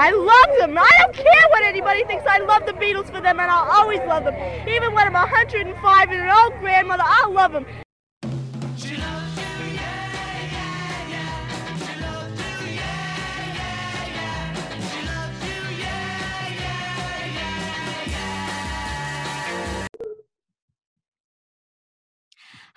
I love them. I don't care what anybody thinks. I love the Beatles for them, and I'll always love them. Even when I'm 105 and an old grandmother, I'll love them.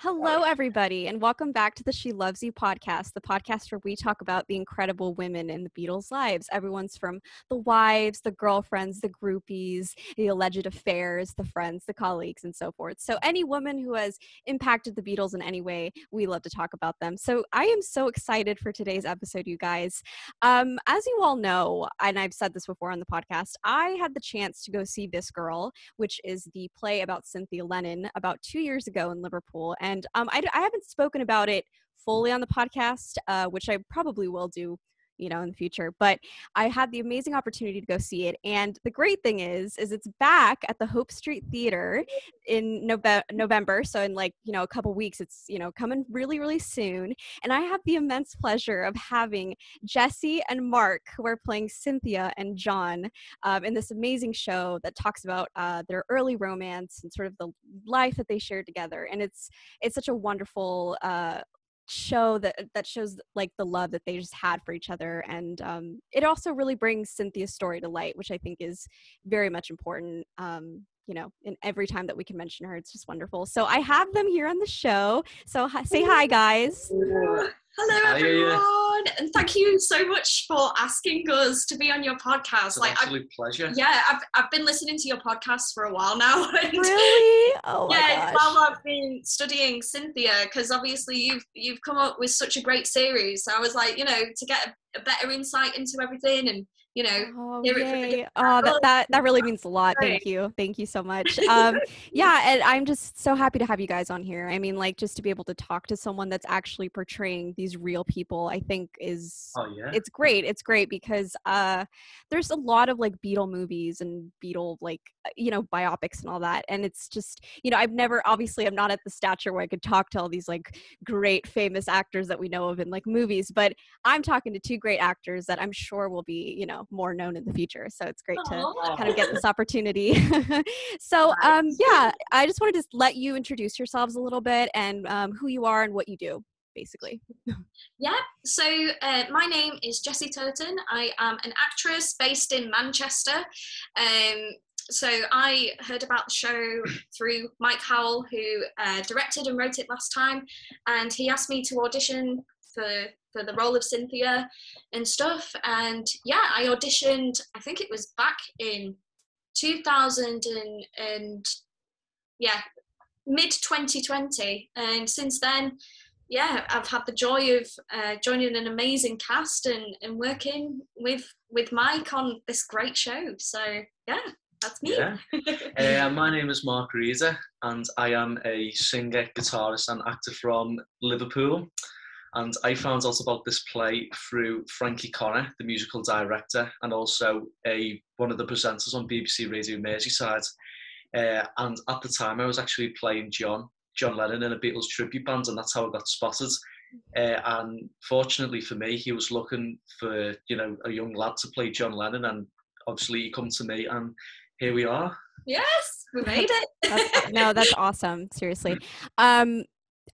Hello, everybody, and welcome back to the She Loves You podcast, the podcast where we talk about the incredible women in the Beatles' lives. Everyone's from the wives, the girlfriends, the groupies, the alleged affairs, the friends, the colleagues, and so forth. So, any woman who has impacted the Beatles in any way, we love to talk about them. So, I am so excited for today's episode, you guys. Um, as you all know, and I've said this before on the podcast, I had the chance to go see This Girl, which is the play about Cynthia Lennon, about two years ago in Liverpool. And and um, I, I haven't spoken about it fully on the podcast, uh, which I probably will do you know in the future but i had the amazing opportunity to go see it and the great thing is is it's back at the hope street theater in Nove- november so in like you know a couple weeks it's you know coming really really soon and i have the immense pleasure of having jesse and mark who are playing cynthia and john um, in this amazing show that talks about uh, their early romance and sort of the life that they shared together and it's it's such a wonderful uh, show that that shows like the love that they just had for each other and um, it also really brings cynthia's story to light which i think is very much important um, you know in every time that we can mention her it's just wonderful. So i have them here on the show. So hi, say hi guys hello everyone and thank you so much for asking us to be on your podcast. It's like absolute I've, pleasure. Yeah I've, I've been listening to your podcast for a while now really? Oh yeah while i've been studying cynthia because obviously you've you've come up with such a great series. So i was like you know to get a, a better insight into everything and you know oh, yay. oh that, that that really means a lot. Thank you. Thank you so much. Um yeah and i'm just so happy to have you guys on here. I mean like just to be able to talk to someone that's actually portraying these real people i think is oh yeah. it's great. It's great because uh there's a lot of like beatle movies and beatle like uh, you know biopics and all that and it's just you know i've never obviously i'm not at the stature where i could talk to all these like great famous actors that we know of in like movies but i'm talking to two great actors that i'm sure will be you know more known in the future. So it's great to kind of get this opportunity. so um, yeah, I just wanted to let you introduce yourselves a little bit and um, who you are and what you do basically. yeah, so uh, my name is Jessie Turton. I am an actress based in Manchester. Um, so I heard about the show through Mike Howell, who uh, directed and wrote it last time, and he asked me to audition for for the role of Cynthia and stuff. And yeah, I auditioned. I think it was back in 2000 and, and yeah, mid 2020. And since then, yeah, I've had the joy of uh, joining an amazing cast and, and working with with Mike on this great show. So yeah, that's me. Yeah. uh, my name is Mark Reeder, and I am a singer, guitarist, and actor from Liverpool. And I found out about this play through Frankie Connor, the musical director, and also a one of the presenters on BBC Radio Merseyside. Uh, and at the time, I was actually playing John, John Lennon in a Beatles tribute band, and that's how I got spotted. Uh, and fortunately for me, he was looking for you know a young lad to play John Lennon, and obviously he come to me, and here we are. Yes, we made it. that's, no, that's awesome. Seriously, um,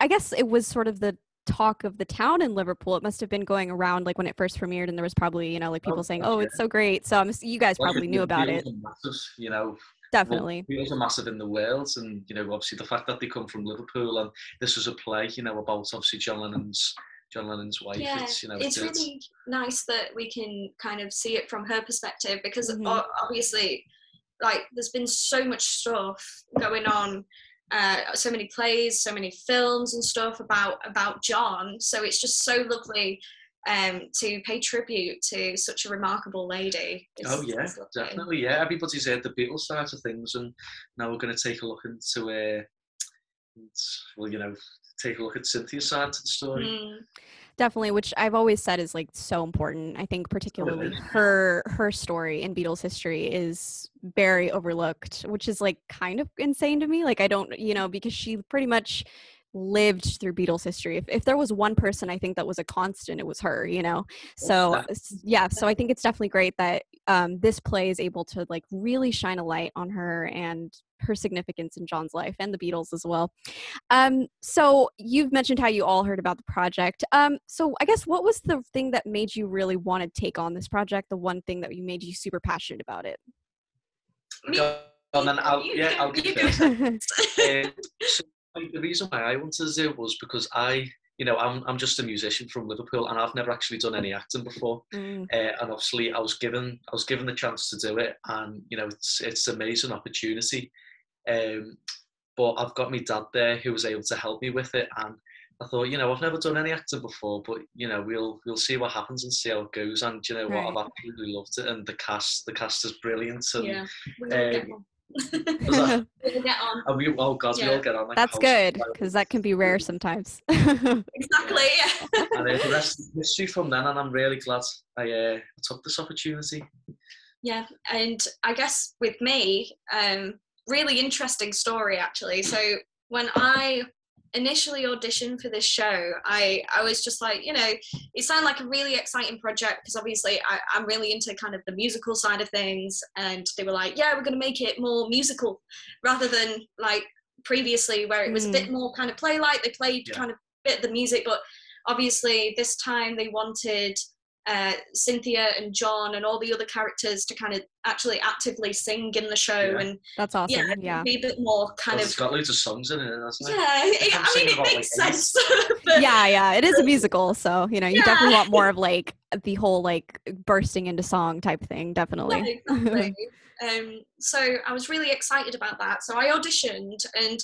I guess it was sort of the talk of the town in Liverpool. It must have been going around like when it first premiered, and there was probably you know like people oh, saying, "Oh, it's so great." So I'm, you guys probably knew about it. Massive, you know. Definitely. Beatles are massive in the world, and you know, obviously the fact that they come from Liverpool, and this was a play, you know, about obviously John Lennon's John Lennon's wife. Yeah, it's, you know, it's, it's really nice that we can kind of see it from her perspective because mm-hmm. obviously, like, there's been so much stuff going on uh, so many plays, so many films and stuff about about John. So it's just so lovely um, to pay tribute to such a remarkable lady. It's, oh yeah, definitely. Yeah, everybody's heard the Beatles side of things, and now we're going to take a look into, uh, well, you know, take a look at Cynthia's side to the story. Mm definitely which i've always said is like so important i think particularly her her story in beatles history is very overlooked which is like kind of insane to me like i don't you know because she pretty much lived through Beatles history. If, if there was one person I think that was a constant, it was her, you know? So, yeah, so I think it's definitely great that um, this play is able to like really shine a light on her and her significance in John's life and the Beatles as well. Um, so you've mentioned how you all heard about the project. Um, so I guess what was the thing that made you really want to take on this project? The one thing that you made you super passionate about it? Me- and then I'll, You yeah, I'll give you you go first. Um, so the reason why I wanted to do it was because I, you know, I'm I'm just a musician from Liverpool, and I've never actually done any acting before. Mm, Uh, and obviously, I was given I was given the chance to do it, and you know, it's it's an amazing opportunity. Um, but I've got my dad there who was able to help me with it, and I thought, you know, I've never done any acting before, but you know, we'll we'll see what happens and see how it goes. And you know what, I've absolutely loved it, and the cast the cast is brilliant, and yeah, we all get Um, on. that- we all get on. and we oh god, we all get on like That's good because that can be rare sometimes. Exactly. Yeah. and uh, the rest is history from then, and I'm really glad I uh, took this opportunity. Yeah, and I guess with me, um, really interesting story actually. So when I initially auditioned for this show, I I was just like, you know, it sounded like a really exciting project because obviously I, I'm really into kind of the musical side of things, and they were like, yeah, we're going to make it more musical rather than like previously where it was a hmm. bit more kind of play like they played Yeah. kind of bit of the music, but obviously this time they wanted uh, Cynthia and John and all the other characters to kind of actually actively sing in the show Yeah. and That's awesome. yeah, Yeah. be a bit more kind Well, of it's got loads of songs in it, hasn't it? yeah. it- I'm mean, it about, like, makes eight. sense. but Yeah, yeah. It is a musical, so you know, you definitely want more of like the whole like bursting into song type thing, Yeah, definitely. exactly. um, so I was really excited about that. So I auditioned, and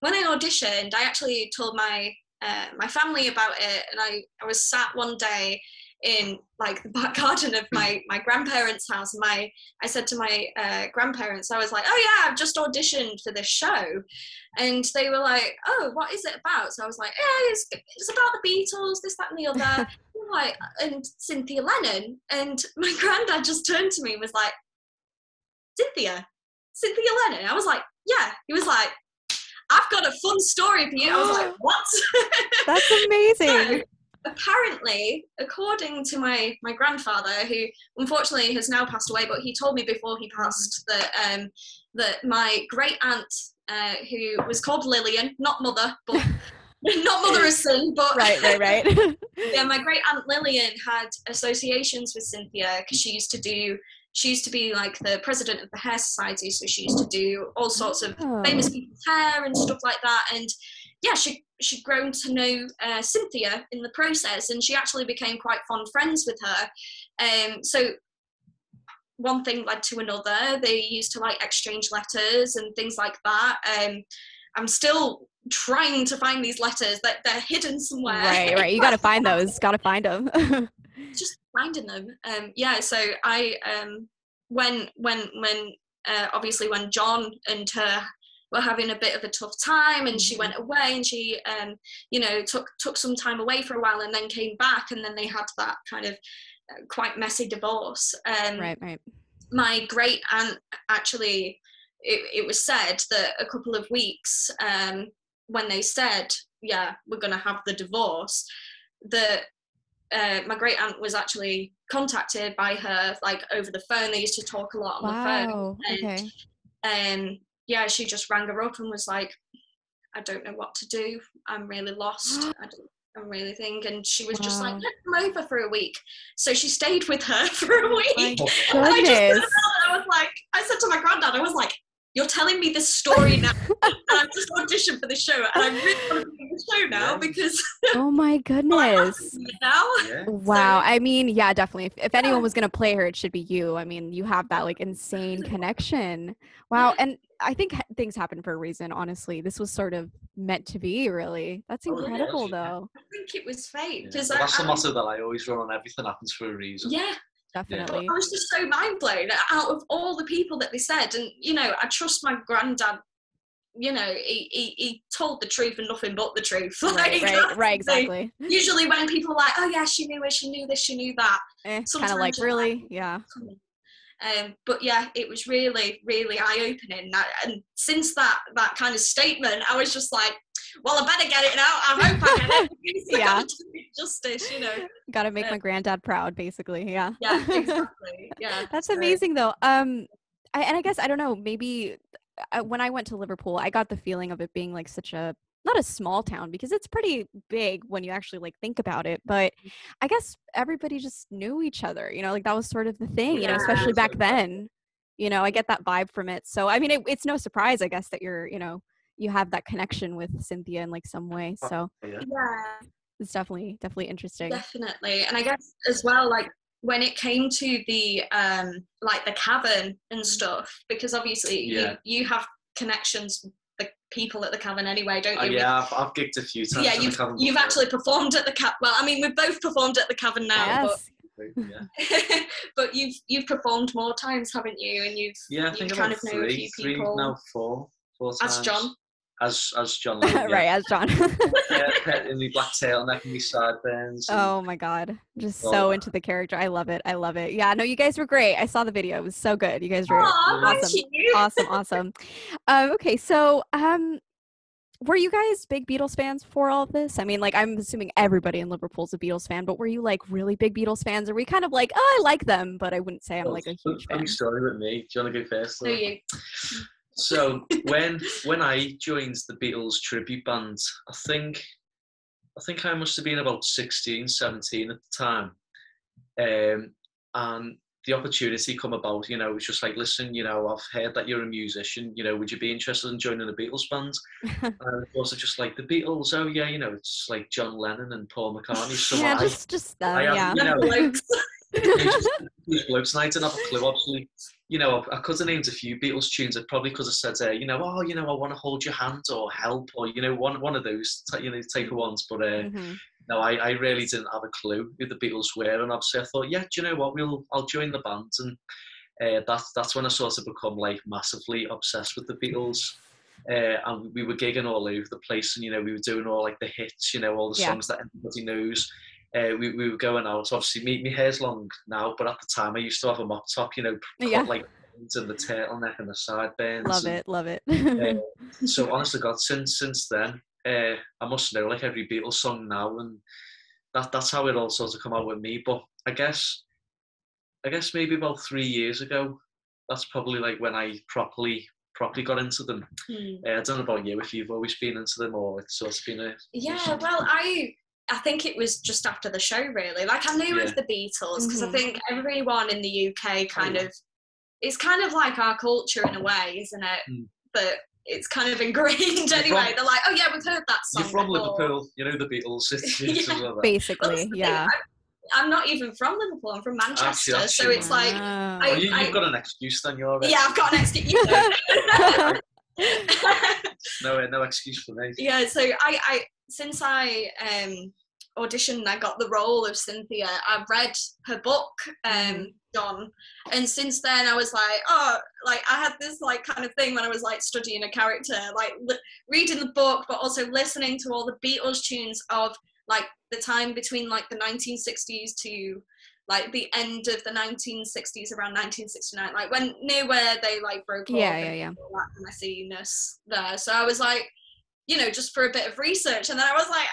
when I auditioned, I actually told my uh, my family about it, and I I was sat one day in like the back garden of my my grandparents' house. And my I said to my uh, grandparents, I was like, "Oh yeah, I've just auditioned for this show," and they were like, "Oh, what is it about?" So I was like, "Yeah, it's it's about the Beatles, this, that, and the other." like and Cynthia Lennon, and my granddad just turned to me and was like, Cynthia, Cynthia Lennon. I was like, yeah. He was like, I've got a fun story for you. I was like, what? That's amazing. So, apparently, according to my my grandfather, who unfortunately has now passed away, but he told me before he passed that um, that my great aunt, uh, who was called Lillian, not mother, but not mother as son, but right, right, right. yeah, my great aunt Lillian had associations with Cynthia because she used to do. She used to be like the president of the hair society, so she used to do all sorts of famous Oh. people's hair and stuff like that. And yeah, she she'd grown to know uh, Cynthia in the process, and she actually became quite fond friends with her. Um, so one thing led to another. They used to like exchange letters and things like that. Um, I'm still trying to find these letters that they're hidden somewhere. Right, right. You got to find those. Got to find them. just finding them. Um, yeah, so I um, when when when uh, obviously when John and her were having a bit of a tough time, and she went away, and she um, you know took took some time away for a while, and then came back, and then they had that kind of uh, quite messy divorce. Um, right, right. my great aunt actually it, it was said that a couple of weeks um, when they said yeah we're going to have the divorce that uh, my great aunt was actually contacted by her like over the phone they used to talk a lot on the phone Wow. and Okay. um, yeah she just rang her up and was like i don't know what to do i'm really lost I don't, I'm really thinking, and she was just like, Wow. "Let come over for a week." So she stayed with her for a week. I just. I was like, I said to my granddad, I was like, you're telling me this story now. and I've just auditioned for the show, and I really want to be in the show now Yeah. because Oh my goodness. now. Yeah. Wow. I mean, yeah, definitely. If, if anyone was going to play her, it should be you. I mean, you have that like insane connection. Wow. And I think ha- things happen for a reason, honestly. This was sort of meant to be, really. That's Oh, incredible, yeah. though. I think it was fate Yeah. because But that's the I, motto that I always run on. Everything happens for a reason. yeah, but Definitely. I was just so mind blown out of all the people that they said, and you know, I trust my granddad. You know, he, he, he told the truth and nothing but the truth. Right, Like, right, that's right, the thing. exactly. Usually, when people are like, "Oh yeah, she knew it, she knew this, she knew that," Eh, kind of like, you're like, really? Yeah. Um, but yeah, it was really, really eye opening. And since that that kind of statement, I was just like, well, I better get it now. I hope I get it. Yeah. yeah. Justice, you know. Got to make Yeah. my granddad proud, basically. Yeah. Yeah, exactly. Yeah. That's So- amazing, though. Um, I, and I guess I don't know. Maybe uh, when I went to Liverpool, I got the feeling of it being like such a not a small town because it's pretty big when you actually like think about it. But I guess everybody just knew each other. You know, like that was sort of the thing. You know, Yeah. especially back then. You know, I get that vibe from it. So I mean, it, it's no surprise, I guess, that you're you know you have that connection with Cynthia in like some way. So Yeah. Yeah. it's definitely definitely interesting. Definitely. And I guess as well, like when it came to the um like the cavern and stuff, because obviously Yeah. you, you have connections with the people at the cavern anyway, don't Uh, you? yeah, I've, I've gigged a few times. Yeah, you've Cavern you've actually performed at the cap. Well, I mean, we've both performed at the cavern now, yes. Yeah, but but you've you've performed more times, haven't you? And you've yeah I you think kind about of know a three, few three people now four, four times. as John. As as John. Lennon, yeah. right, as John. yeah, pet in the black turtleneck and the sideburns. and- Oh my god. Just Oh, so wow. into the character. I love it. I love it. Yeah, no, you guys were great. I saw the video. It was so good. You guys were Aw, thank awesome. you. awesome, awesome. Um, okay, so um were you guys big Beatles fans for all of this? I mean, like I'm assuming everybody in Liverpool's a Beatles fan, but were you like really big Beatles fans? Or were you kind of like, oh, I like them, but I wouldn't say I'm Well, like a fun- huge funny fan. story with me. Do you want to go first? So you. So when when I joined the Beatles tribute band, I think I think I must have been about 16, 17 at the time. Um, and the opportunity come about, you know, it was just like, listen, you know, I've heard that you're a musician, you know, would you be interested in joining the Beatles band? and of course, it's just like the Beatles, oh yeah, you know, it's like John Lennon and Paul McCartney. So yeah, I, just just them, I yeah. you know, Blokes. and I didn't have a clue. Obviously, you know, I, I could have named a few Beatles tunes. I probably could have said, uh, you know, oh, you know, I want to hold your hand or help or you know, one one of those, you know, type of ones. But uh, Mhm. no, I, I really didn't have a clue who the Beatles were, and obviously I thought, yeah, do you know what? We'll I'll join the band, and uh, that's that's when I sort of become like massively obsessed with the Beatles. Uh, and we were gigging all over the place, and you know, we were doing all like the hits, you know, all the Yeah. songs that everybody knows. Uh, we, we were going out. Obviously, me, my hair's long now, but at the time I used to have a mop top, you know, Yeah. like and the turtleneck and the sideburns. Love and, it, love it. uh, so honestly, God, since since then, uh, I must know like every Beatles song now, and that that's how it all sort of come out with me. But I guess, I guess maybe about three years ago, that's probably like when I properly properly got into them. Hmm. Uh, I don't know about you if you've always been into them or it's sort of been a Yeah, well, I I think it was just after the show, really. Like I knew Yeah. of the Beatles because Mhm. I think everyone in the UK kind yeah. of it's kind of like our culture in a way, isn't it? Mm. But it's kind of ingrained anyway. from- They're like, oh yeah, we've heard that song. You're from before." Liverpool, you know the Beatles. It's, it's Yeah. all that. Well, Basically, thing, yeah. I, I'm not even from Liverpool. I'm from Manchester, that's so true. it's like, Wow. I- Oh, you, I- you've got an excuse then. You're yeah, I've got an excuse. No uh, no excuse for me. yeah so i i since i um auditioned i got the role of cynthia i read her book um Mhm. john and since then i was like oh like i had this like kind of thing when i was like studying a character like li- reading the book but also listening to all the beatles tunes of like the time between like the 1960s to like the end of the 1960s around 1969 like when near where they like broke Yeah, off yeah, yeah. all that messiness there so i was like you know just for a bit of research and then i was like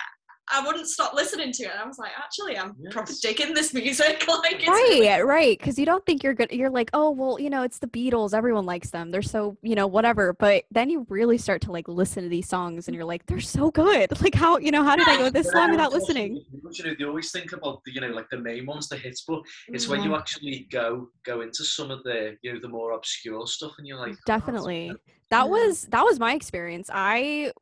i wouldn't stop listening to it. I was like actually i'm proper digging this music. Like it's really right right because you don't think you're good you're like oh well you know it's the beatles everyone likes them they're so you know whatever but then you really start to like listen to these songs and you're like they're so good. Like how you know how did i go this long without listening? You know, they always think about the, you know, like the main ones, the hits, but it's when you mm-hmm. actually go go into some of the, you know, the more obscure stuff, and you're like, oh, definitely. good. that Yeah. was that was my experience. I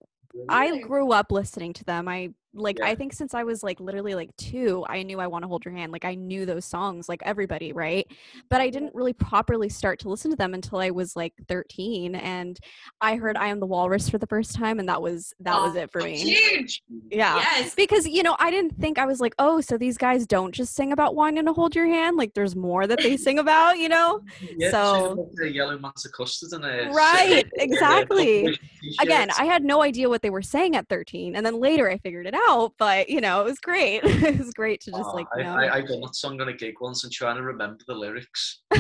i grew up listening to them. I like Yeah. i think since i was like literally like two i knew i want to hold your hand like i knew those songs like everybody right? But i didn't really properly start to listen to them until i was like 13 and i heard i am the walrus for the first time and that was that was Oh, it for me. huge! Yeah yes. because you know i didn't think i was like oh so these guys don't just sing about wanting to hold your hand like there's more that they sing about you know? Yeah, So- the yellow matter custard and a Right, exactly. again i had no idea what they were saying at 13 and then later i figured it out but you know it was great it was great to just Oh, like I, know I, I done that song on a gig once and trying to remember the lyrics.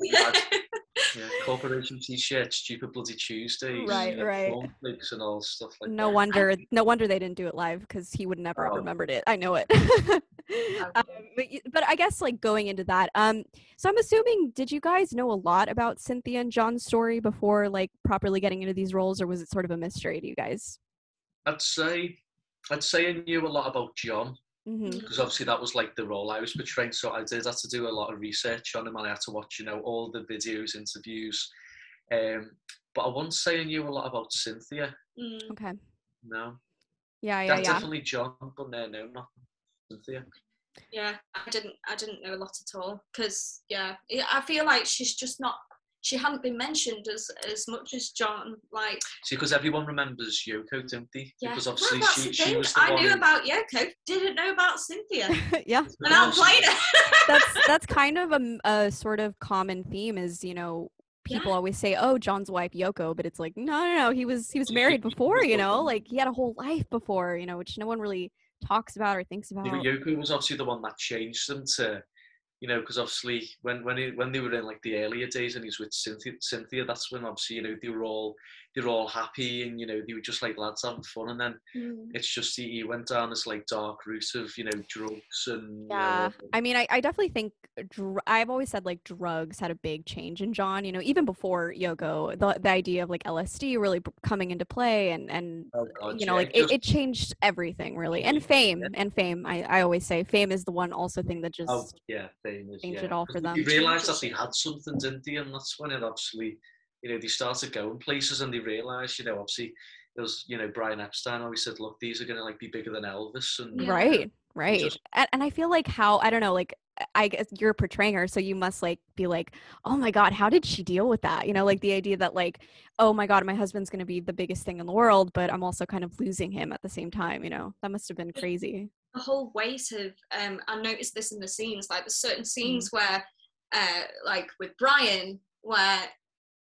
yeah, corporation t-shirts, stupid bloody Tuesdays, Right, you know, right. and all stuff like no that. wonder no wonder they didn't do it live because he would never have Oh. remembered it i know it um, but, but i guess like going into that um so i'm assuming did you guys know a lot about cynthia and john's story before like properly getting into these roles or was it sort of a mystery to you guys I'd say, I'd say I knew a lot about John because obviously that was like the role I was portraying. So I did have to do a lot of research on him, and I had to watch, you know, all the videos, interviews. Um, but I wouldn't say I knew a lot about Cynthia. Mm. okay No, yeah yeah That yeah definitely John, but no, no, not Cynthia. Yeah, I didn't. I didn't know a lot at all because yeah, yeah, I feel like she's just not. She hadn't been mentioned as as much as John. Like See, because everyone remembers Yoko, don't they? yeah, Because obviously that's she, she thing. was the I knew who- about Yoko, didn't know about Cynthia, yeah and I played it. that's that's kind of a, a sort of common theme is you know people Yeah. always say oh john's wife yoko but it's like no no no he was he was married before you know like he had a whole life before you know which no one really talks about or thinks about Yeah, but Yoko was obviously the one that changed them to, you know, because obviously when when he, when they were in like the earlier days and he was with Cynthia, Cynthia, that's when obviously you know they were all they were all happy and you know they were just like lads having fun, and then Mm. it's just he, he went down this like dark route of you know drugs and you know, Yeah, I mean, I, I definitely think dr- I've always said like drugs had a big change in John. You know, even before Yoko, the the idea of like LSD really coming into play, and and oh God, you know, yeah, like it, just- it changed everything really, and Yeah. fame and fame. I I always say fame is the one also thing that just Oh yeah, famous. changed yeah. it all for them. They realised that they had something, didn't they? And that's when it obviously, you know, they started going places and they realised, you know, obviously there was, you know, Brian Epstein always said, look, these are going to like be bigger than Elvis, and Yeah. right right just- and, and i feel like how i don't know like i guess you're portraying her so you must like be like oh my god how did she deal with that you know like the idea that like oh my god my husband's going to be the biggest thing in the world but i'm also kind of losing him at the same time you know that must have been crazy the whole weight of um I noticed this in the scenes like there's certain Mm. scenes where uh like with Brian where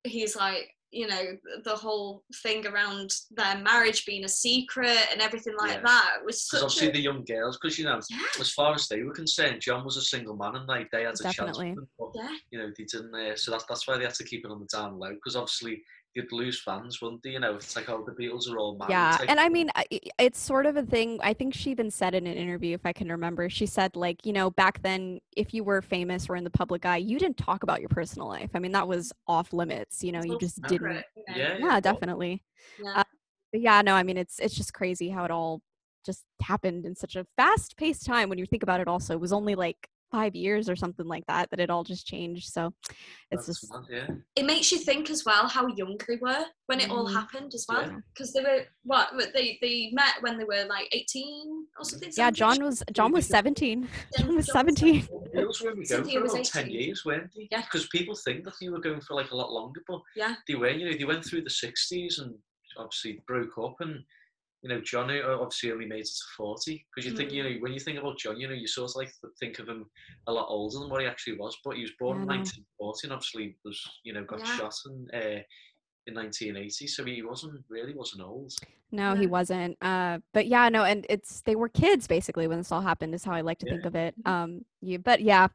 he's like you know the whole thing around their marriage being a secret and everything like Yeah. that was such obviously a the young girls, because you know, yeah as far as they were concerned, John was a single man, and like they had a Definitely. chance, with him, but, yeah you know, they didn't. Uh, so that's that's why they had to keep it on the down low, because obviously you'd lose fans, wouldn't they? You know, it's like oh, the Beatles are all married. yeah type and i mean I- i- it's sort of a thing i think she even said in an interview if i can remember she said like you know back then if you were famous or in the public eye you didn't talk about your personal life i mean that was off limits you know you just didn't you know, yeah, yeah well, definitely yeah. Uh, but yeah no i mean it's it's just crazy how it all just happened in such a fast paced time when you think about it also it was only like five years or something like that that it all just changed so it's that's just mad, yeah. it makes you think as well how young they were when it all Mhm. happened as well Yeah. because they were what what, they they met when they were like 18 or something yeah john was john was 17 john was 17 Well, the Beatles were only for about 10 years, weren't they? Yeah. Because people think that they were going for like a lot longer, but Yeah. they were, you know, they went through the 60s and obviously broke up and, you know, John obviously only made it to 40. Because you think, Mm. you know, when you think about John, you know, you sort of like th- think of him a lot older than what he actually was, but he was born in Yeah, I 1940 and obviously was, you know, got Yeah. shot in, uh, in 1980, so he wasn't really wasn't old. no he wasn't uh but yeah no and it's they were kids basically when this all happened is how i like to Yeah. think of it Mhm. um you but yeah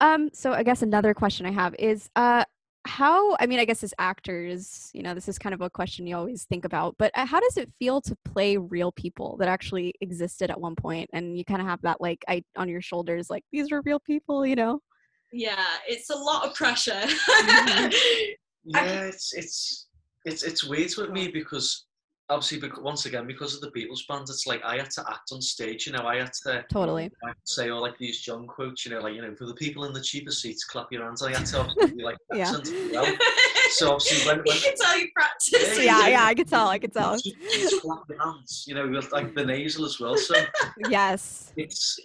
um so i guess another question i have is uh how i mean i guess as actors you know this is kind of a question you always think about but uh, how does it feel to play real people that actually existed at one point and you kind of have that like i on your shoulders like these are real people you know? Yeah it's a lot of pressure. Mhm. Yeah, it's it's it's it's weird with me because obviously bec- once again because of the Beatles band, it's like I had to act on stage. You know, I had to totally I had to say all like these John quotes. You know, like you know, for the people in the cheaper seats, clap your hands. I had to obviously do, like Yeah. accent as well. So obviously when, when you can tell you practice yeah yeah i could tell i could tell you clap your hands, you know, with, like the nasal as well. So yes it's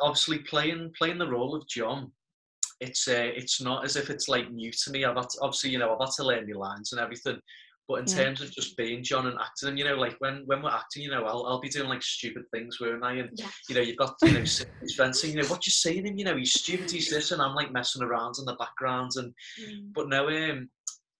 obviously playing playing the role of John. It's uh, it's not as if it's like new to me. I've had to, obviously you know I've had to learn my lines and everything. But in Yeah. terms of just being John and acting, and you know, like when when we're acting, you know, I'll I'll be doing like stupid things, where I? And Yeah. you know, you've got you know his friends saying, you know, what you saying him? You know, he's stupid, he's this, and I'm like messing around in the background. And Mm. but no, um,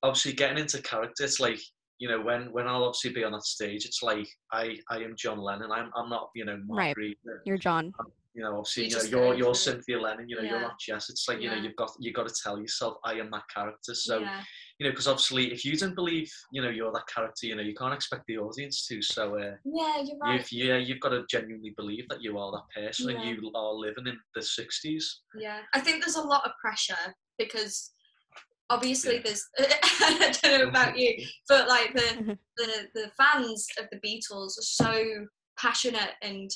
obviously getting into character, it's like you know when when I'll obviously be on that stage, it's like I I am John Lennon. I'm I'm not you know Mark Right. You're john You know, obviously, You you, know, you're you're. Cynthia Lennon. You know, you're Yeah. not Jess. It's like you know, you've got you got to tell yourself, I am that character. So yeah. You know, because obviously, if you didn't believe, you know, you're that character, you know, you can't expect the audience to. So uh, yeah, you're right. you've yeah, you've got to genuinely believe that you are that person Yeah. and you are living in the '60s. Yeah, I think there's a lot of pressure because obviously Yeah. there's I don't know about you, but like the the the fans of the Beatles are so passionate and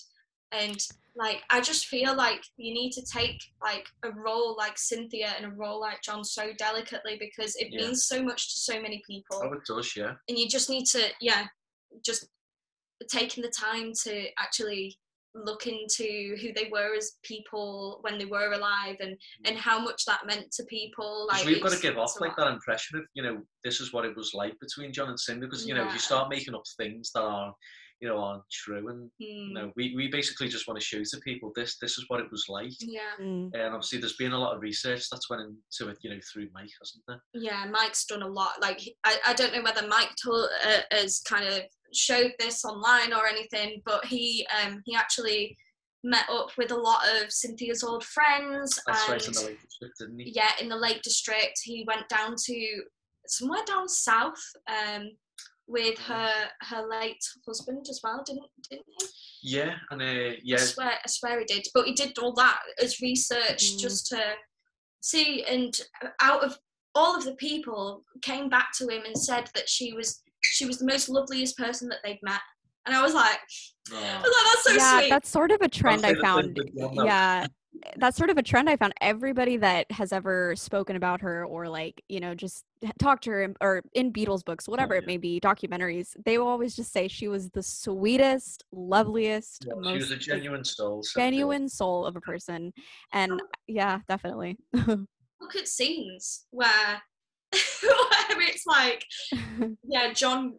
and like I just feel like you need to take like a role like Cynthia and a role like John so delicately because it Yeah. means so much to so many people Oh, it does, yeah. and you just need to yeah just taking the time to actually look into who they were as people when they were alive and and how much that meant to people like we've got to give off like that impression of, you know, this is what it was like between John and Cindy. Because you know, if you start making up things that are, you know, aren't true, and Hmm, you know, we, we basically just want to show to people this this is what it was like. yeah Mm. And obviously, there's been a lot of research that's went into it, you know, through Mike, hasn't there? yeah mike's done a lot like i, I don't know whether mike told, uh, has kind of showed this online or anything but he um he actually met up with a lot of cynthia's old friends That's and right in the Lake District, didn't he? yeah in the lake district he went down to somewhere down south um with her her late husband as well didn't didn't he Yeah, and uh, I swear I swear he did but he did all that as research Mm. just to see and out of all of the people came back to him and said that she was she was the most loveliest person that they'd met and I was like I was oh, like that's so yeah, sweet that's sort of a trend I say the same found. with John, though. Yeah, that's sort of a trend I found. Everybody that has ever spoken about her or like you know just talked to her in, or in Beatles books, oh, whatever it yeah. may be, documentaries, they will always just say she was the sweetest, loveliest, yeah, most she was a genuine soul. Cynthia. genuine soul of a person, and yeah, definitely. look at scenes where where it's like yeah john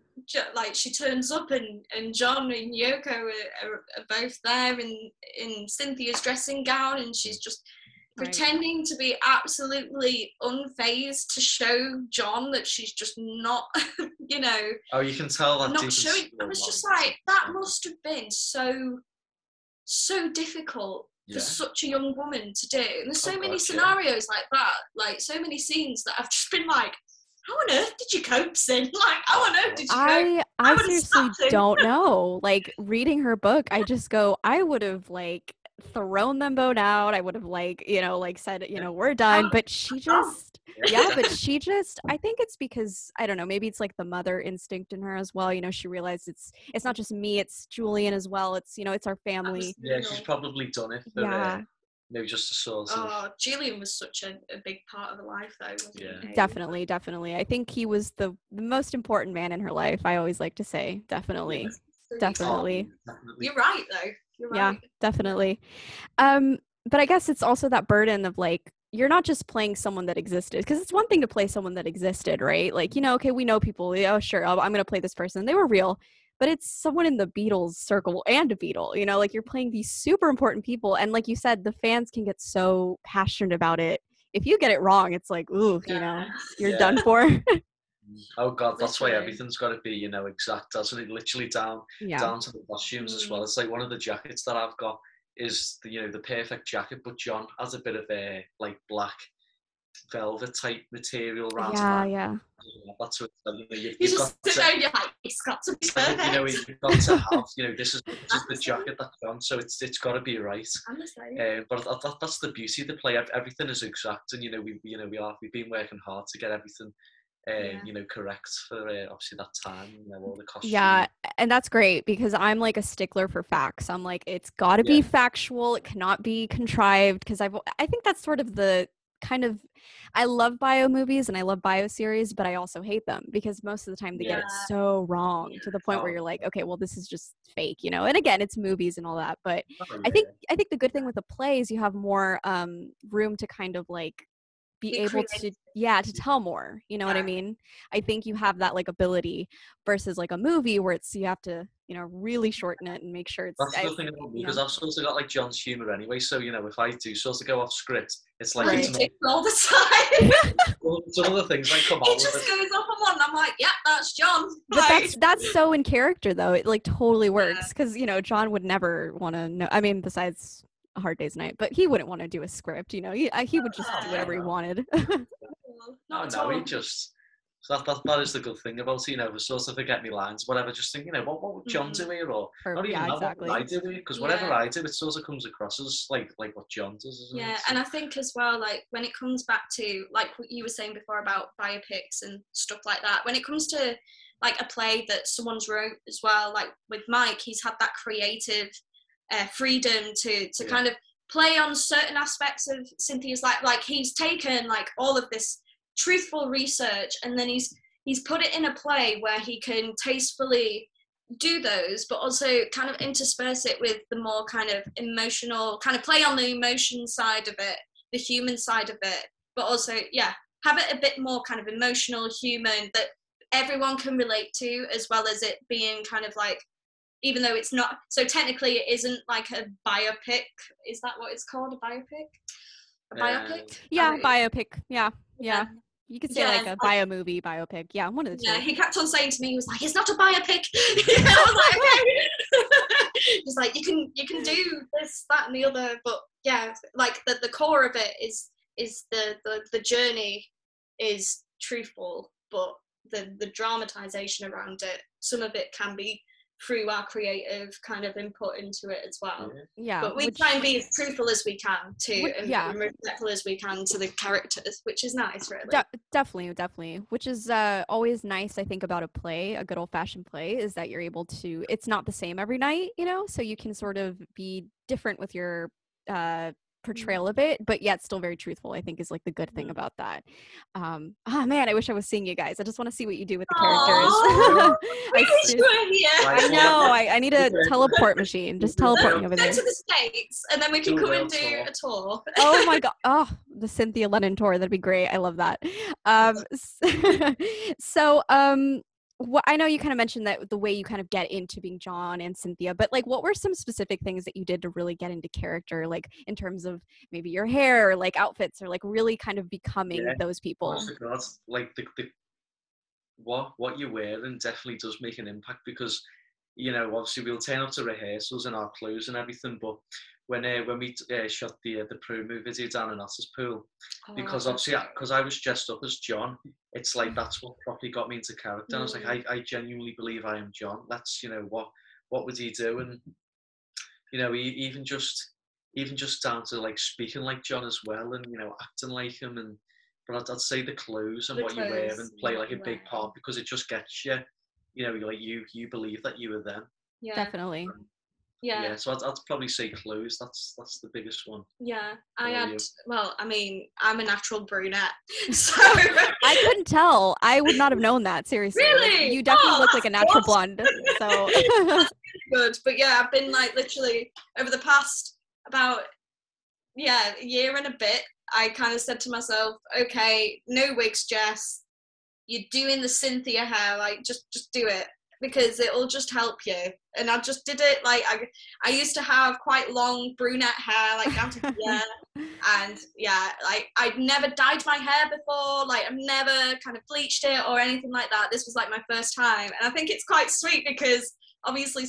like she turns up and and john and yoko are, are, are both there in in cynthia's dressing gown and she's just Right. pretending to be absolutely unfazed to show john that she's just not you know Oh, you can tell that. deep not in showing i was just like, like that must have been so so difficult yeah. for such a young woman to do. And there's so Oh, many God, yeah. scenarios like that, like so many scenes that I've just been like, how on earth did you cope, Cyn? Like, how on earth did you cope? I I would've seriously don't know. Like reading her book, I just go, I would have like thrown them both out. I would have like, you know, like said, you know, we're done. Um, But she just yeah, but she just I think it's because I don't know, maybe it's like the mother instinct in her as well. You know, she realized it's it's not just me, it's Julian as well. It's you know, it's our family. Yeah, she's probably done it for Yeah. Maybe just to sort of. Oh, Julian was such a, a big part of her life, though. Wasn't Yeah. he? Definitely, definitely. I think he was the, the most important man in her life. I always like to say, definitely. So you- Definitely. definitely. You're right, though. You're Yeah. definitely um but i guess it's also that burden of like you're not just playing someone that existed because it's one thing to play someone that existed right like you know okay we know people oh sure i'm gonna play this person they were real but it's someone in the beatles circle and a beatle you know like you're playing these super important people and like you said the fans can get so passionate about it if you get it wrong it's like ooh you know you're Yeah. done for Oh god, that's why everything's got to be you know exact, doesn't it? Literally down yeah down to the costumes as Mm. well. It's like one of the jackets that I've got is the you know the perfect jacket, but John has a bit of a like black velvet type material around yeah that. yeah That's what you know, you've, You you've just got sit to, there and you're like, it's got to be perfect. you know you've got to have you know this is this is the jacket that's John, so it's it's got to be right. I'm the same. Um, but that, that, that's the beauty of the play. Everything is exact, and you know we you know we are we've been working hard to get everything, um, Yeah. you know, correct for uh, obviously that time. You know all the costumes. Yeah, and that's great because I'm like a stickler for facts. I'm like it's got to be factual. It cannot be contrived because I've I think that's sort of the kind of I love bio movies and I love bio series, but I also hate them because most of the time they get it so wrong to the point where you're like, okay, well this is just fake, you know. And again, it's movies and all that, but Oh, I think. I think the good thing with the play is you have more um room to kind of like be Be able to yeah to tell more you know what i mean i think you have that like ability versus like a movie where it's you have to you know really shorten it and make sure it's That's I- the thing about me because. I've sort of got like John's humour anyway. So you know, if I do sort of go off script, it's like Like, it's not, all the time. some of the things I come out it with. just it- goes up on one. and I'm like, yeah, that's John. but Like, that's that's so in character though it like totally works because you know john would never want to know i mean besides a hard day's night, but he wouldn't want to do a script, you know. He he would just do whatever he wanted. Not at no, he just. So that, that, that is the good thing about it, you know, we sort of forget me lines, whatever, just think, you know, what, what would John Mhm. do here? Or Or- not even yeah, that, exactly. what I do here? Because whatever Yeah. I do, it sort of comes across as like like what John does, isn't Yeah, it? and I think as well, like when it comes back to like what you were saying before about biopics and stuff like that, when it comes to like a play that someone's wrote as well, like with Mike, he's had that creative uh, freedom to to Yeah. kind of play on certain aspects of Cynthia's life. Like he's taken like all of this truthful research and then he's he's put it in a play where he can tastefully do those but also kind of intersperse it with the more kind of emotional kind of play on the emotion side of it the human side of it but also yeah have it a bit more kind of emotional human that everyone can relate to as well as it being kind of like even though it's not so technically it isn't like a biopic is that what it's called a biopic a Yeah. biopic yeah, Oh, biopic. Yeah, yeah. You could say Yeah, like a like- bio movie, biopic. Yeah, one of the two. Yeah, he kept on saying to me, he was like, "It's not a biopic." I was like, "Okay." He's like, "You can, you can do this, that, and the other." But yeah, like the, the core of it is is the, the the journey is truthful, but the the dramatization around it, some of it can be through our creative kind of input into it as well. Yeah. yeah, But we which- try and be as truthful as we can to Which- and yeah. and respectful as we can to the characters, which is nice, really. De- definitely, definitely. Which is uh, always nice, I think, about a play, a good old fashioned play, is that you're able to. It's not the same every night, you know, so you can sort of be different with your uh, portrayal of it, but yet still very truthful. I think is like the good thing Mhm. about that. Um, oh man, I wish I was seeing you guys. I just want to see what you do with the Aw, characters. I, wish ser- you were here. I know. I, I need a teleport machine. Just teleport me over Go there. to the states, and then we can Do come and do tour. a tour. oh my god oh the cynthia lennon tour that'd be great i love that um so um what i know you kind of mentioned that the way you kind of get into being john and cynthia but like what were some specific things that you did to really get into character like in terms of maybe your hair or like outfits or like really kind of becoming Yeah. those people God, like the, the what what you're wearing definitely does make an impact because you know obviously we'll turn up to rehearsals and our clothes and everything, but when uh, when we uh, shot the uh, the promo video down in Otterspool, Oh, because obviously because I was dressed up as John, it's like that's what properly got me into character. I was like, I, I genuinely believe I am John. That's you know what what would he do? And you know, e- even just even just down to like speaking like John as well, and you know, acting like him. And but I'd, I'd say the clothes and The what you wear and and play like a you big part because it just gets you. You know, like you you believe that you were them. yeah, definitely yeah, Yeah. so I'd, I'd probably say clothes. That's that's the biggest one. yeah. I What had you? well, I mean, I'm a natural brunette, so i couldn't tell i would not have known that seriously Like, Really? you definitely Oh, look like a natural awesome. blonde so good. But yeah, I've been like literally over the past about yeah a year and a bit. I kind of said to myself, okay, no wigs, Jess. You're doing the Cynthia hair, like just just do it because it'll just help you. And I just did it. Like I I used to have quite long brunette hair, like down to here. and yeah like i'd never dyed my hair before like i've never kind of bleached it or anything like that this was like my first time and i think it's quite sweet because obviously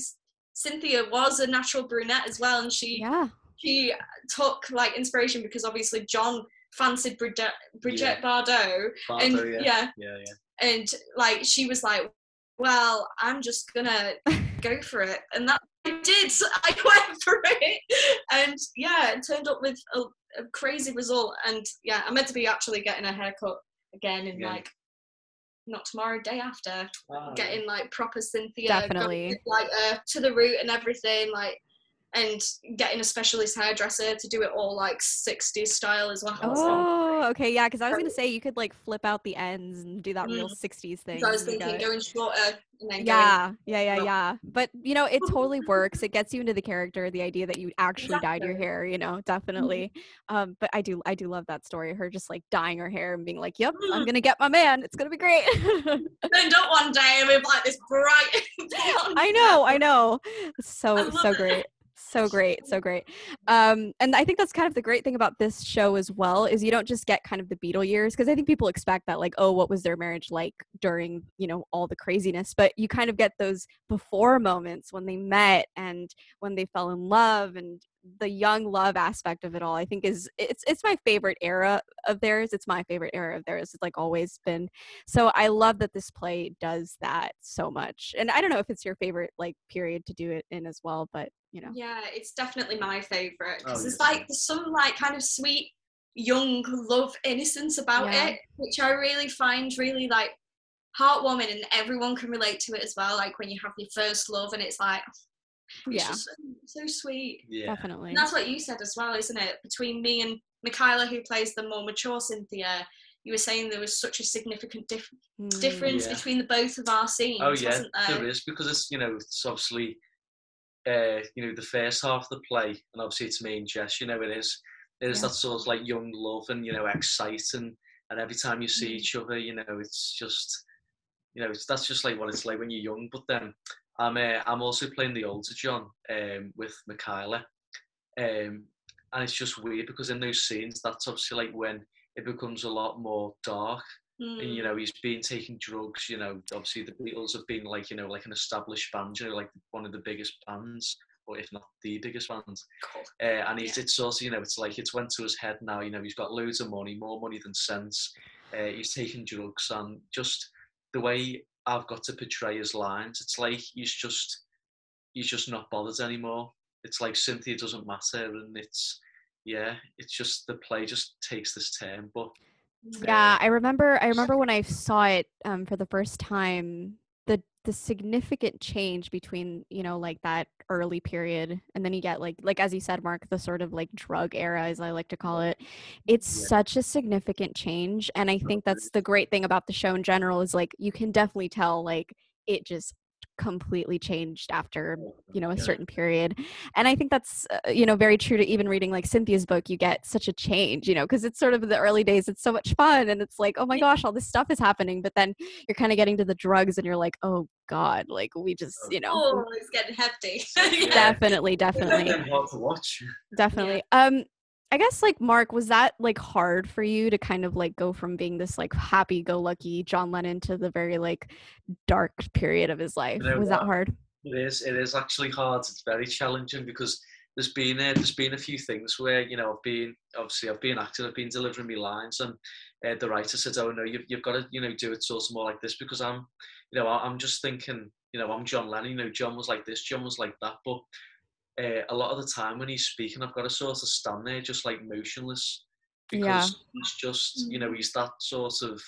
cynthia was a natural brunette as well and she yeah she took like inspiration because obviously john fancied bridget, bridget bardot and Bardot, yeah yeah, yeah. and like she was like well i'm just gonna go for it. And that i did. So i went for it. And yeah it turned up with a, a crazy result. And yeah i'm meant to be actually getting a haircut again in Yeah. like not tomorrow day after. Getting like proper cynthia Definitely. going like uh, to the root and everything like and getting a specialist hairdresser to do it all like 60s style as well Oh, okay, yeah. Because I was gonna say you could like flip out the ends and do that real Mm. '60s thing. so i was and thinking going shorter and going Yeah, yeah, yeah, yeah. But you know, it totally works. It gets you into the character. The idea that you actually dyed your hair, you know, definitely. Um, but I do, I do love that story. Her just like dyeing her hair and being like, "Yep, I'm Mm. gonna get my man. It's gonna be great." turned up one day with like this bright I know, I know. So, so great, so great so great. Um and i think that's kind of the great thing about this show as well is you don't just get kind of the beatle years because i think people expect that like oh what was their marriage like during you know all the craziness but you kind of get those before moments when they met and when they fell in love and the young love aspect of it all i think is it's it's my favorite era of theirs it's my favorite era of theirs it's like always been. So i love that this play does that so much and i don't know if it's your favorite like period to do it in as well but you know Yeah, it's definitely my favorite because Oh, there's yeah. like there's some like kind of sweet young love innocence about Yeah. it, which I really find really like heartwarming, and everyone can relate to it as well. Like when you have your first love, and it's like it's yeah just so, so sweet. Yeah. definitely And that's what you said as well, isn't it? Between me and Michaela, who plays the more mature Cynthia, you were saying there was such a significant dif- Mm. difference Yeah. between the both of our scenes, Oh yeah, wasn't there? there is because it's you know it's obviously uh, you know the first half of the play, and obviously it's me and Jess. You know it is it is Yeah. that sort of like young love and you know exciting, and every time you see Mm. each other, you know it's just you know it's that's just like what it's like when you're young. But then I'm uh, I'm also playing the older John um, with Michaela, um, and it's just weird because in those scenes that's obviously like when it becomes a lot more dark and, you Mm. know he's been taking drugs you know obviously the beatles have been like you know like an established band you know like one of the biggest bands or if not the biggest band Cool. uh, and he's it's also you know it's like it's went to his head now you know he's got loads of money more money than sense uh, he's taking drugs and just the way i've got to portray his lines it's like he's just he's just not bothered anymore it's like cynthia doesn't matter and it's yeah it's just the play just takes this turn but Yeah, I remember. I remember when I saw it um, for the first time. The the significant change between you know like that early period and then you get like like as you said mark the sort of like drug era as i like to call it it's Yeah. such a significant change and i think that's the great thing about the show in general is like you can definitely tell like it just completely changed after you know a Yeah. certain period and i think that's uh, you know very true to even reading like cynthia's book you get such a change you know because it's sort of the early days it's so much fun and it's like oh my gosh all this stuff is happening but then you're kind of getting to the drugs and you're like oh god like we just you know Oh, it's getting hefty. Yeah. definitely definitely hard to watch definitely um i guess like mark was that like hard for you to kind of like go from being this like happy-go-lucky john lennon to the very like dark period of his life know was that hard It is. It is actually hard. It's very challenging because there's been uh, there's been a few things where you know I've been obviously I've been acting, I've been delivering my lines, and uh, the writer said, "Oh no, you've you've got to you know do it sort of more like this because I'm you know I'm just thinking you know I'm John Lennon. You know John was like this, John was like that, but." Uh, a lot of the time when he's speaking, I've got to sort of stand there just like motionless because Yeah. he's just, you know, he's that sort of,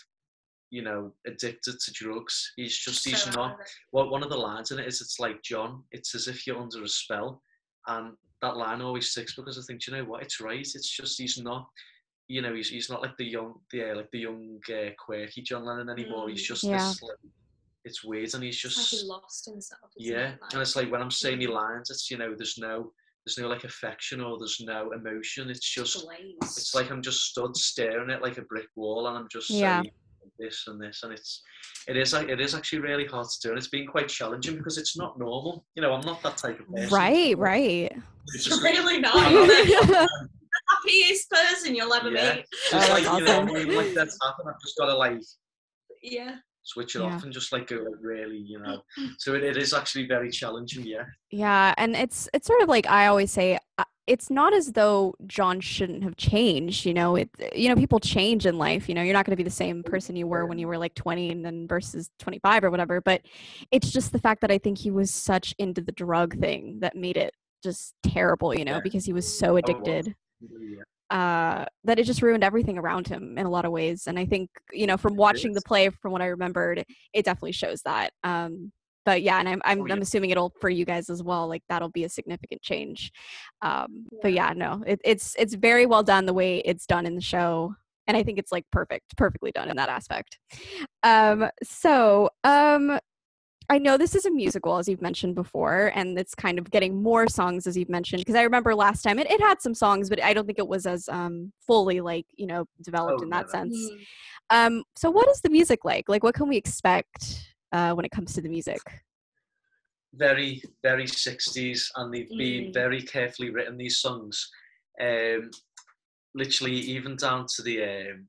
you know, addicted to drugs. He's just, he's So not, well, one of the lines in it is it's like John, it's as if you're under a spell. And that line always sticks because I think, you know what, it's right. It's just he's not, you know, he's he's not like the young, the uh, like the young uh, quirky John Lennon anymore. He's Mm. just Yeah. this. Like, it's weird, and he's It's like just he lost himself. yeah. it? And it's like when I'm saying my Mm. lines, it's you know, there's no there's no like affection or there's no emotion. It's just Blaze. it's like I'm just stood staring at like a brick wall, and I'm just Yeah. saying this and this, and it's it is like it is actually really hard to do, and it's been quite challenging because it's not normal. You know, I'm not that type of person. right right It's It's just- really not. I You're know. the happiest person you'll ever Yeah. meet. It's Oh, just that's like you know, awesome. when like that's happened, I've just got to like Yeah. Switch it Yeah. off and just like go really, you know. So it, it is actually very challenging. Yeah. Yeah, and it's it's sort of like I always say uh, it's not as though John shouldn't have changed, you know, it you know people change in life, you know, you're not going to be the same person you were when you were like 20 and then versus 25 or whatever, but it's just the fact that I think he was such into the drug thing that made it just terrible, you know, Yeah. because he was so was. addicted Yeah. Uh, that it just ruined everything around him in a lot of ways. And I think, you know, from watching the play, from what I remembered, it definitely shows that. Um, but yeah, and I'm I'm, Oh, yeah. I'm assuming it'll for you guys as well. Like that'll be a significant change. Um, But yeah, no, it, it's it's very well done the way it's done in the show, and I think it's like perfect, perfectly done in that aspect. Um, so um, I know this is a musical, as you've mentioned before, and it's kind of getting more songs, as you've mentioned. Because I remember last time it, it had some songs, but I don't think it was as um, fully like you know developed Oh, in that no. sense. Mm. Um, so what is the music like? Like, what can we expect uh, when it comes to the music? very very 60s and they've been Mm. very carefully written these songs um literally even down to the um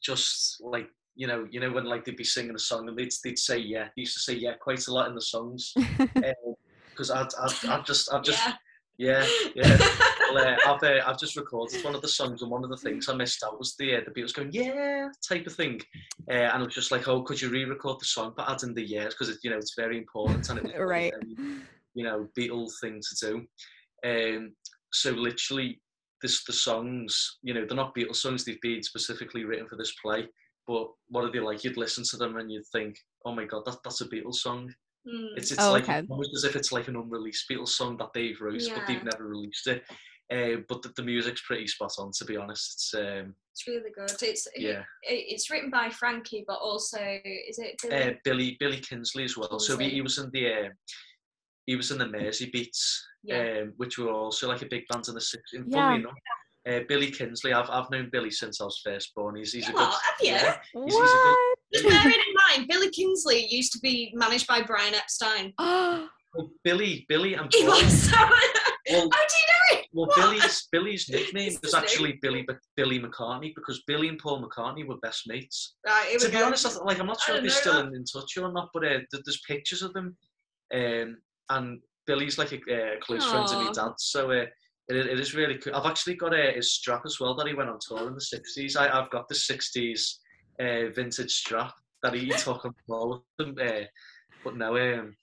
just like you know you know when like they'd be singing a song and they'd, they'd say yeah they used to say yeah quite a lot in the songs because I'd, I'd, I'd just I'd just yeah. yeah yeah well, uh, I've, uh, I've just recorded one of the songs, and one of the things I missed out was the uh, the Beatles going yeah type of thing, uh, and I was just like, oh, could you re-record the song but add in the years because you know it's very important and it was right. very, you know Beatles thing to do. Um, so literally, this the songs, you know, they're not Beatles songs; they've been specifically written for this play. But what are they like? You'd listen to them and you'd think, oh my god, that, that's a Beatles song. Mm. It's it's Oh, like okay. almost as if it's like an unreleased Beatles song that they've released, but they've never released it. Uh, but the, the music's pretty spot on, to be honest. It's um, It's really good. It's yeah, it, it's written by Frankie, but also is it Billy? uh, Billy Billy Kinsley as well. So he, he was in the uh, he was in the Merseybeats, yeah. um, which were also like a big band in the sixties. Yeah. Funnily enough, uh, Billy Kinsley, I've I've known Billy since I was first born. He's he's a Oh, good have you? yeah, he's, he's a what? Just bearing in mind, Billy Kinsley used to be managed by Brian Epstein. good well, Billy Billy and He Paul. was so. Well, How do you know it? Well, What? Billy's Billy's nickname Is was his name? actually Billy Mc- Billy McCartney because Billy and Paul McCartney were best mates. Right, To be go. honest, I, like I'm not sure if didn't they're still in, in touch or not, but uh, there's pictures of them, um, and Billy's like a uh, close friend of my Aw. dad, so uh, it, it is really cool. I've actually got a, his strap as well that he went on tour in the '60s. I, I've got the '60s uh, vintage strap that he took on tour with him, uh, but no, um,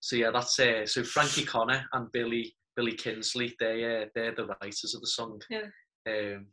so yeah, that's uh, so Frankie Connor and Billy Billy Kinsley. They uh, they're the writers of the song. Yeah. Um,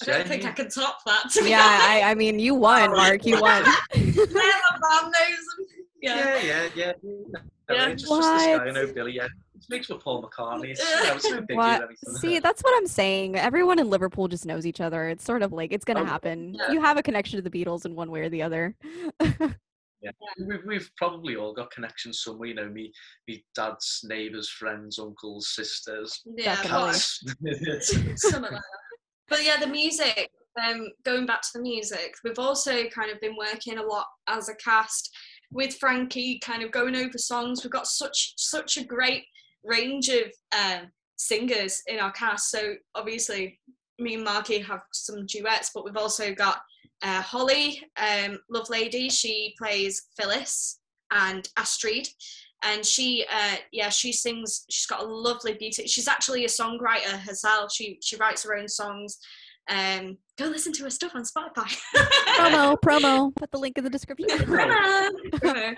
I don't yeah, think I can top that. To yeah, I. I mean, you won, Mark. You won. Yeah, my mum knows him. Yeah. Yeah, yeah, yeah. Yeah. yeah. Just, just this guy, I know Billy. Yeah, it's mixed with Paul McCartney. It's, you know, it's no big What? deal. See, that's what I'm saying. Everyone in Liverpool just knows each other. It's sort of like it's gonna Oh, happen. yeah. You have a connection to the Beatles in one way or the other. yeah. We've, we've probably all got connections somewhere. You know, me, me dad's neighbours, friends, uncles, sisters, Yeah, but cats. something like that. But yeah, the music. Um, going back to the music, we've also kind of been working a lot as a cast with Frankie, kind of going over songs. We've got such such a great range of um, singers in our cast. So obviously, me and Marky have some duets, but we've also got uh, Holly, um, Love Lady. She plays Phyllis and Astrid and she uh yeah she sings she's got a lovely beauty she's actually a songwriter herself she she writes her own songs um go listen to her stuff on spotify promo, promo. Put the link in the description. Promo. Promo.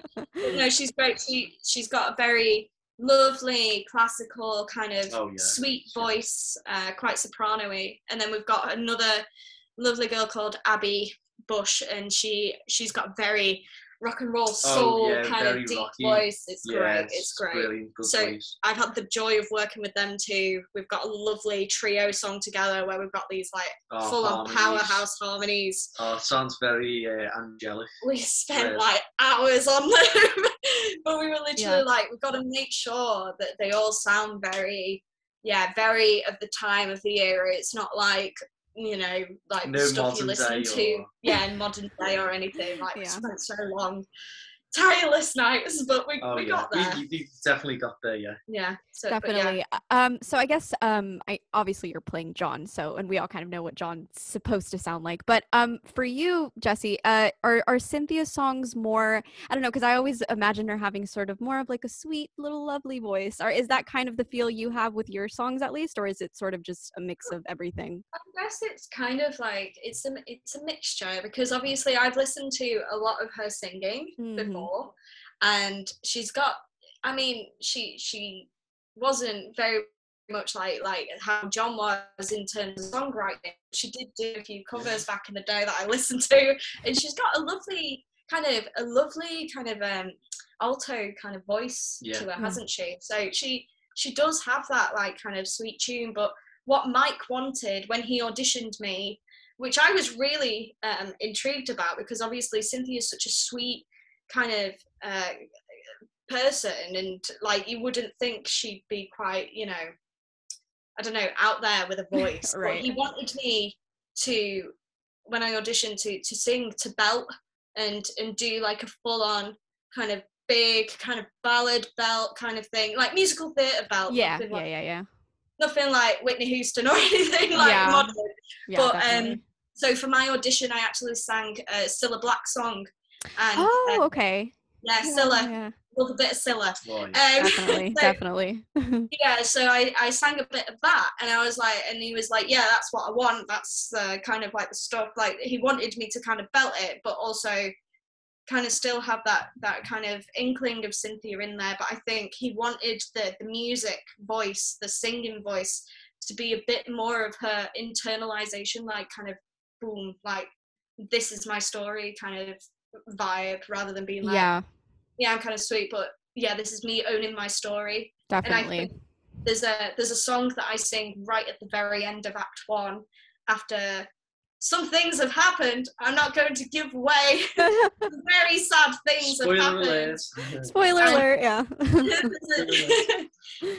no she's great she she's got a very lovely classical kind of Oh, yeah. sweet voice uh quite soprano-y and then we've got another lovely girl called abby bush and she she's got very rock and roll soul Oh, yeah, kind of deep rocky. voice it's yeah, great it's great Brilliant, So- voice. I've had the joy of working with them too. We've got a lovely trio song together where we've got these like Oh, full on powerhouse harmonies. Oh, sounds very uh, angelic. We spent Yeah. like hours on them, but we were literally Yeah. like, we've got to make sure that they all sound very, yeah, very of the time of the era. It's not like you know, like No stuff you modern listen to, or- yeah, in modern day or anything. Like we Yeah. spent so long, tireless nights, but we, Oh we yeah, got there. we, we definitely got there. Yeah. yeah, so but yeah. Definitely. Uh, Um, so I guess um, I obviously you're playing John, so and we all kind of know what John's supposed to sound like. But um, for you, Jesse, uh, are are Cynthia's songs more? I don't know, because I always imagine her having sort of more of like a sweet little lovely voice. Or is that kind of the feel you have with your songs at least, or is it sort of just a mix of everything? I guess it's kind of like it's a it's a mixture because obviously I've listened to a lot of her singing Mhm. before, and she's got. I mean, she she wasn't very much like like how John was in terms of songwriting. She did do a few covers back in the day that I listened to, and she's got a lovely kind of a lovely kind of um alto kind of voice Yeah. to her, Mm. hasn't she? So she she does have that like kind of sweet tune, but what Mike wanted when he auditioned me, which I was really um, intrigued about because obviously Cynthia is such a sweet kind of uh, person, and like you wouldn't think she'd be quite, you know, I don't know, out there with a voice. Right. But he wanted me to, when I auditioned, to to sing to belt and and do like a full on kind of big kind of ballad belt kind of thing, like musical theatre belt. Yeah, yeah, like, yeah, yeah. Nothing like Whitney Houston or anything like Yeah. modern. Yeah, but um, so for my audition, I actually sang a Cilla Black song, and oh, uh, okay. yeah, Yeah, Cilla, yeah, love a bit of Cilla. Oh, Um, definitely, so- definitely. yeah so I, I sang a bit of that and i was like and he was like yeah that's what i want that's uh, kind of like the stuff like he wanted me to kind of belt it but also kind of still have that that kind of inkling of cynthia in there but i think he wanted the the music voice the singing voice to be a bit more of her internalization like kind of boom like this is my story kind of vibe rather than being like yeah, yeah i'm kind of sweet but yeah this is me owning my story and I definitely. think there's a there's a song that I sing right at the very end of Act One, after some things have happened. I'm not going to give away very sad things have Spoiler happened. alert. Spoiler I- alert. Yeah. there's a,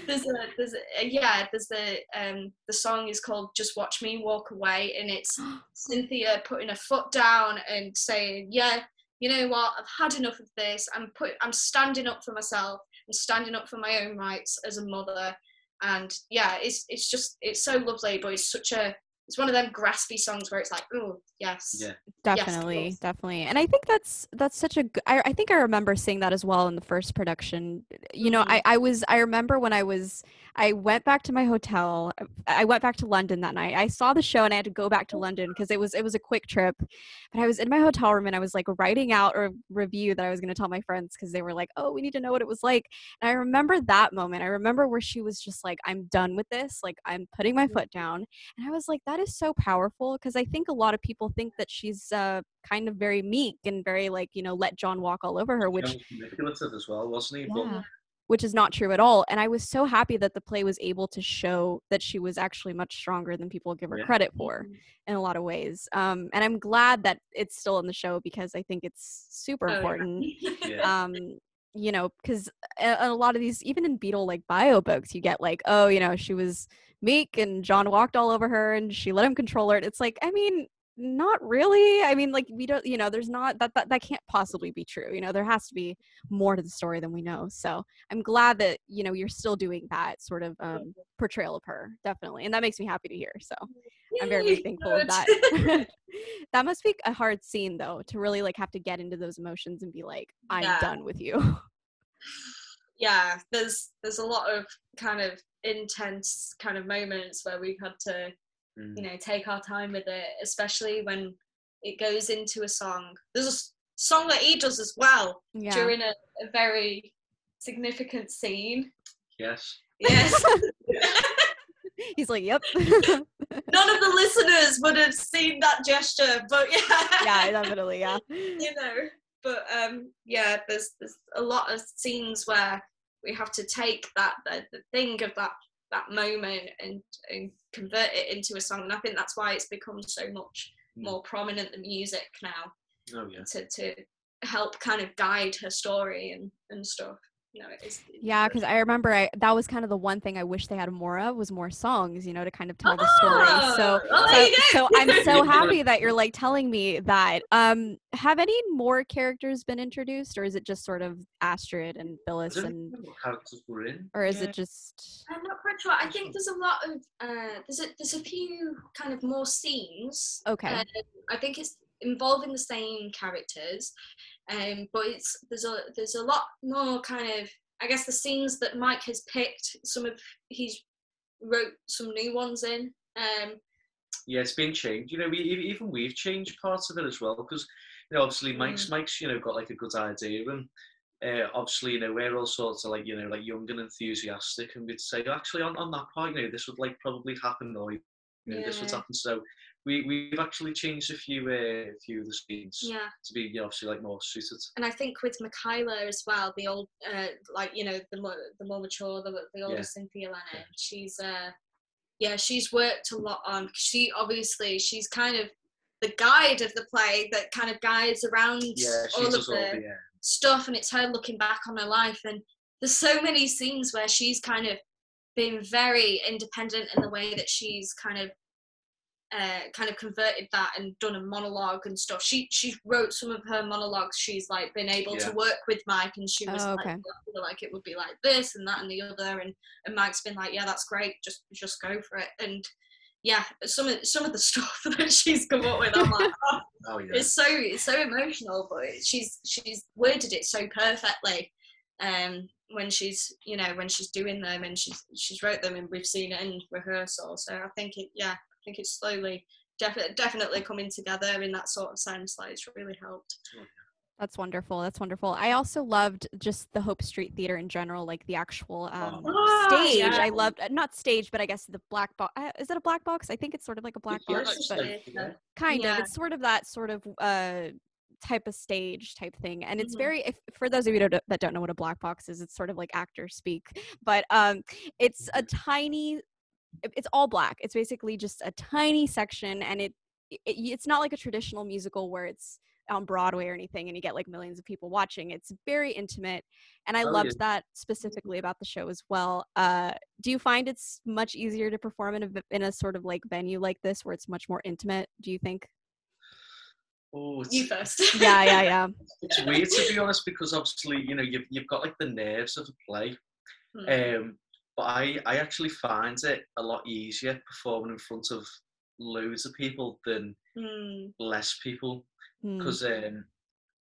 there's a there's a yeah there's a um the song is called Just Watch Me Walk Away and it's Cynthia putting her foot down and saying yeah you know what I've had enough of this I'm put I'm standing up for myself I'm standing up for my own rights as a mother and yeah it's it's just it's so lovely but it's such a it's one of them graspy songs where it's like oh yes Yeah. definitely yes. definitely and i think that's that's such a good I, I think i remember seeing that as well in the first production you know Mhm. I, I was i remember when i was i went back to my hotel i went back to london that night. I saw the show and i had to go back to london because it was it was a quick trip. But i was in my hotel room and i was like writing out a review that i was going to tell my friends because they were like oh we need to know what it was like. And i remember that moment. I remember where she was just like i'm done with this. Like i'm putting my foot down. And I was like, that is so powerful. Because I think a lot of people think that she's uh, kind of very meek and very like, you know, let John walk all over her, which He was manipulative as well, wasn't he? yeah. Which is not true at all. And I was so happy that the play was able to show that she was actually much stronger than people give her Yeah. credit for in a lot of ways. Um, and I'm glad that it's still in the show because I think it's super Oh, important But, yeah. um you know because a, a lot of these even in Beatle like bio books you get like oh you know she was meek and john walked all over her and she let him control her it's like i mean not really i mean like we don't you know there's not that, that that can't possibly be true you know there has to be more to the story than we know so i'm glad that you know you're still doing that sort of um portrayal of her definitely and that makes me happy to hear so i'm very, thankful of that. that must be a hard scene though to really like have to get into those emotions and be like i'm Yeah. done with you. Yeah there's there's a lot of kind of intense kind of moments where we've had to Mm. you know take our time with it especially when it goes into a song. There's a song that he does as well yeah. during a, a very significant scene. Yes. yes. He's like yep. None of the listeners would have seen that gesture but yeah. Yeah definitely yeah. You know but um yeah there's there's a lot of scenes where we have to take that the, the thing of that that moment and and convert it into a song and i think that's why it's become so much Mm. more prominent the music now Oh yeah. to to help kind of guide her story and and stuff you know it is yeah because i remember I, that was kind of the one thing i wish they had more of was more songs you know to kind of tell the story so oh, so, there you go. so i'm so happy that you're like telling me that um have any more characters been introduced or is it just sort of astrid and I phyllis and characters were in. or is Yeah. it just I'm not quite sure. I think there's a lot of uh, there's a there's a few kind of more scenes. Okay. Um, I think it's involving the same characters, um, but it's there's a there's a lot more kind of I guess the scenes that Mike has picked. Some of he's wrote some new ones in. Um, Yeah, it's been changed. You know, we, even we've changed parts of it as well because, you know, obviously Mike's Mike's you know got like a good idea and. Uh, obviously, you know, we're all sorts of like, you know, like young and enthusiastic, and we'd say, actually, on, on that part, you know, this would like probably happen, or you know, this would happen. So, we we've actually changed a few uh, a few of the scenes yeah, to be obviously like more suited. and I think with Michaela as well, the old uh, like you know the more the more mature, the the older Yeah. Cynthia Lennon. She's uh, yeah, she's worked a lot on. She obviously she's kind of the guide of the play that kind of guides around Yeah, all of all the the uh, stuff, and it's her looking back on her life. And there's so many scenes where she's kind of been very independent in the way that she's kind of uh, kind of converted that and done a monologue and stuff. She she wrote some of her monologues. She's like been able Yeah. to work with Mike, and she was Oh, like, okay. "I feel like it would be like this and that and the other, and and Mike's been like, yeah, that's great, just just go for it. And yeah, some of some of the stuff that she's come up with, I'm like, oh, Oh yeah. it's so it's so emotional, but she's she's worded it so perfectly. Um, when she's you know when she's doing them and she's she's wrote them and we've seen it in rehearsal. So I think it yeah I think it's slowly definitely definitely coming together in that sort of sense. Like it's really helped. That's wonderful. That's wonderful. I also loved just the Hope Street Theater in general, like the actual um, Oh, stage. yeah. I loved uh, not stage, but I guess the black box. Uh, is it a black box? I think it's sort of like a black Yeah, box, it's but yeah. kind Yeah. of. It's sort of that sort of uh type of stage type thing and it's Mhm. very if, for those of you that that don't know what a black box is it's sort of like actor speak but um it's a tiny it- it's all black it's basically just a tiny section and it, it it's not like a traditional musical where it's on broadway or anything and you get like millions of people watching it's very intimate and i Oh, loved yeah. that specifically about the show as well uh do you find it's much easier to perform in a v- in a sort of like venue like this where it's much more intimate do you think Oh, You first. yeah yeah yeah it's weird to be honest because obviously you know you've you've got like the nerves of a play, Mm. um, but I I actually find it a lot easier performing in front of loads of people than Mm. less people Hmm. because um,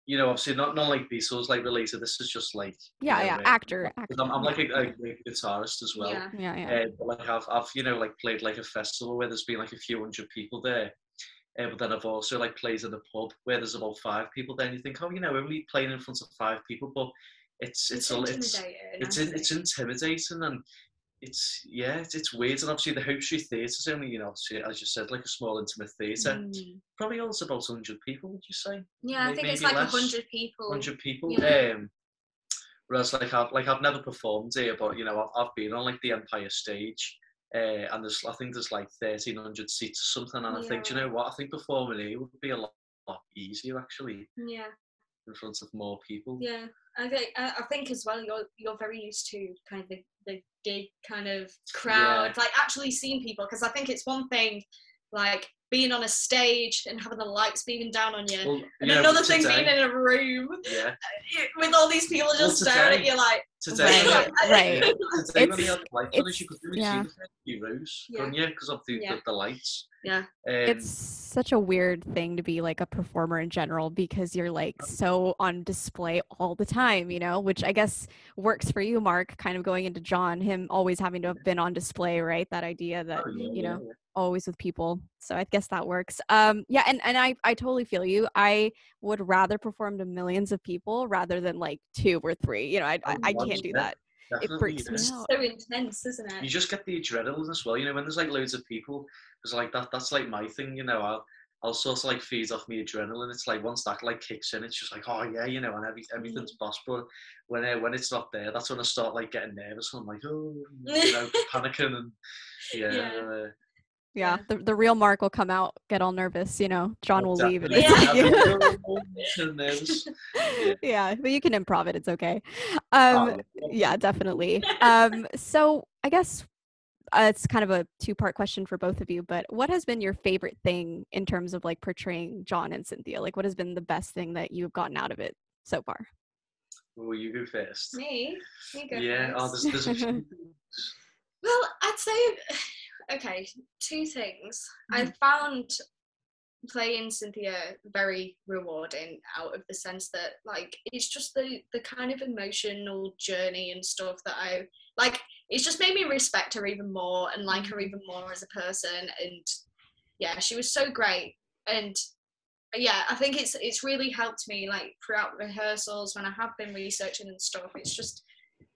you know obviously not not like Beatles like related. This is just like you yeah know, yeah uh, actor I'm, I'm like a, a, a guitarist as well. Yeah. yeah yeah Uh, but like I've, I've you know like played like a festival where there's been like a few hundred people there. Uh, but then I've also like played in the pub where there's about five people. Then you think, oh, you know, we're only playing in front of five people, but it's it's It's a, it's it's it's intimidating and it's yeah it's, it's weird. And obviously the Hope Street Theatre is only you know as you said like a small intimate theatre. Mm. Probably also about hundred people. Would you say? Yeah, I think it's like a hundred people. hundred people. Yeah. Um, whereas like I've like I've never performed here, but you know I've, I've been on like the Empire stage, uh, and there's I think there's like thirteen hundred seats or something, and I think do you know what I think performing here would be a lot, lot easier actually Yeah. In front of more people. Yeah, I think I I think as well. You're you're very used to kind of the, the gig kind of crowd, like actually seeing people. Because I think it's one thing, like being on a stage and having the lights beaming down on you, Well, and you know, another thing today- being in a room yeah, with all these people Well, just staring at you, like today Right, when I- right. today when It's- they had light on, it's- you could really yeah. see the few rows, Yeah. couldn't you? Because of the, Yeah. the, the lights. Yeah. Um, it's such a weird thing to be like a performer in general because you're like so on display all the time, you know, which I guess works for you, Mark, kind of going into John, him always having to have been on display, right? That idea that, oh, yeah, you yeah, know, yeah. Always with people. So I guess that works. Um, yeah, and, and I, I totally feel you. I would rather perform to millions of people rather than like two or three. You know, I, I, I Oh, can't do 100%. that. It Definitely, freaks yeah. me it's out. so intense, isn't it? you just get the adrenaline as well. You know, when there's like loads of people, because like that that's like my thing. You know, I'll I'll sort of like feed off me adrenaline. It's like once that like kicks in, it's just like oh yeah, you know, and every, everything's boss. But when uh, when it's not there, that's when I start like getting nervous. And I'm like oh, you know, panicking and yeah. Yeah. uh, Yeah, Yeah. the, the real Mark will come out, get all nervous, you know, John will leave. Definitely. it's Yeah. like- I'm so nervous. yeah, but you can improv it. It's okay. Um, Oh, yeah, definitely. Um, so I guess uh, it's kind of a two-part question for both of you. But what has been your favorite thing in terms of like portraying John and Cynthia? Like, what has been the best thing that you've gotten out of it so far? Well, you go first? Me, you go Yeah. Oh, there's, there's a few. Well, I'd say, okay, two things. I Mhm. found playing Cynthia very rewarding out of the sense that, like, it's just the, the kind of emotional journey and stuff that I, like, it's just made me respect her even more and like her even more as a person. And yeah, she was so great. And yeah, I think it's it's really helped me like throughout rehearsals when I have been researching and stuff. It's just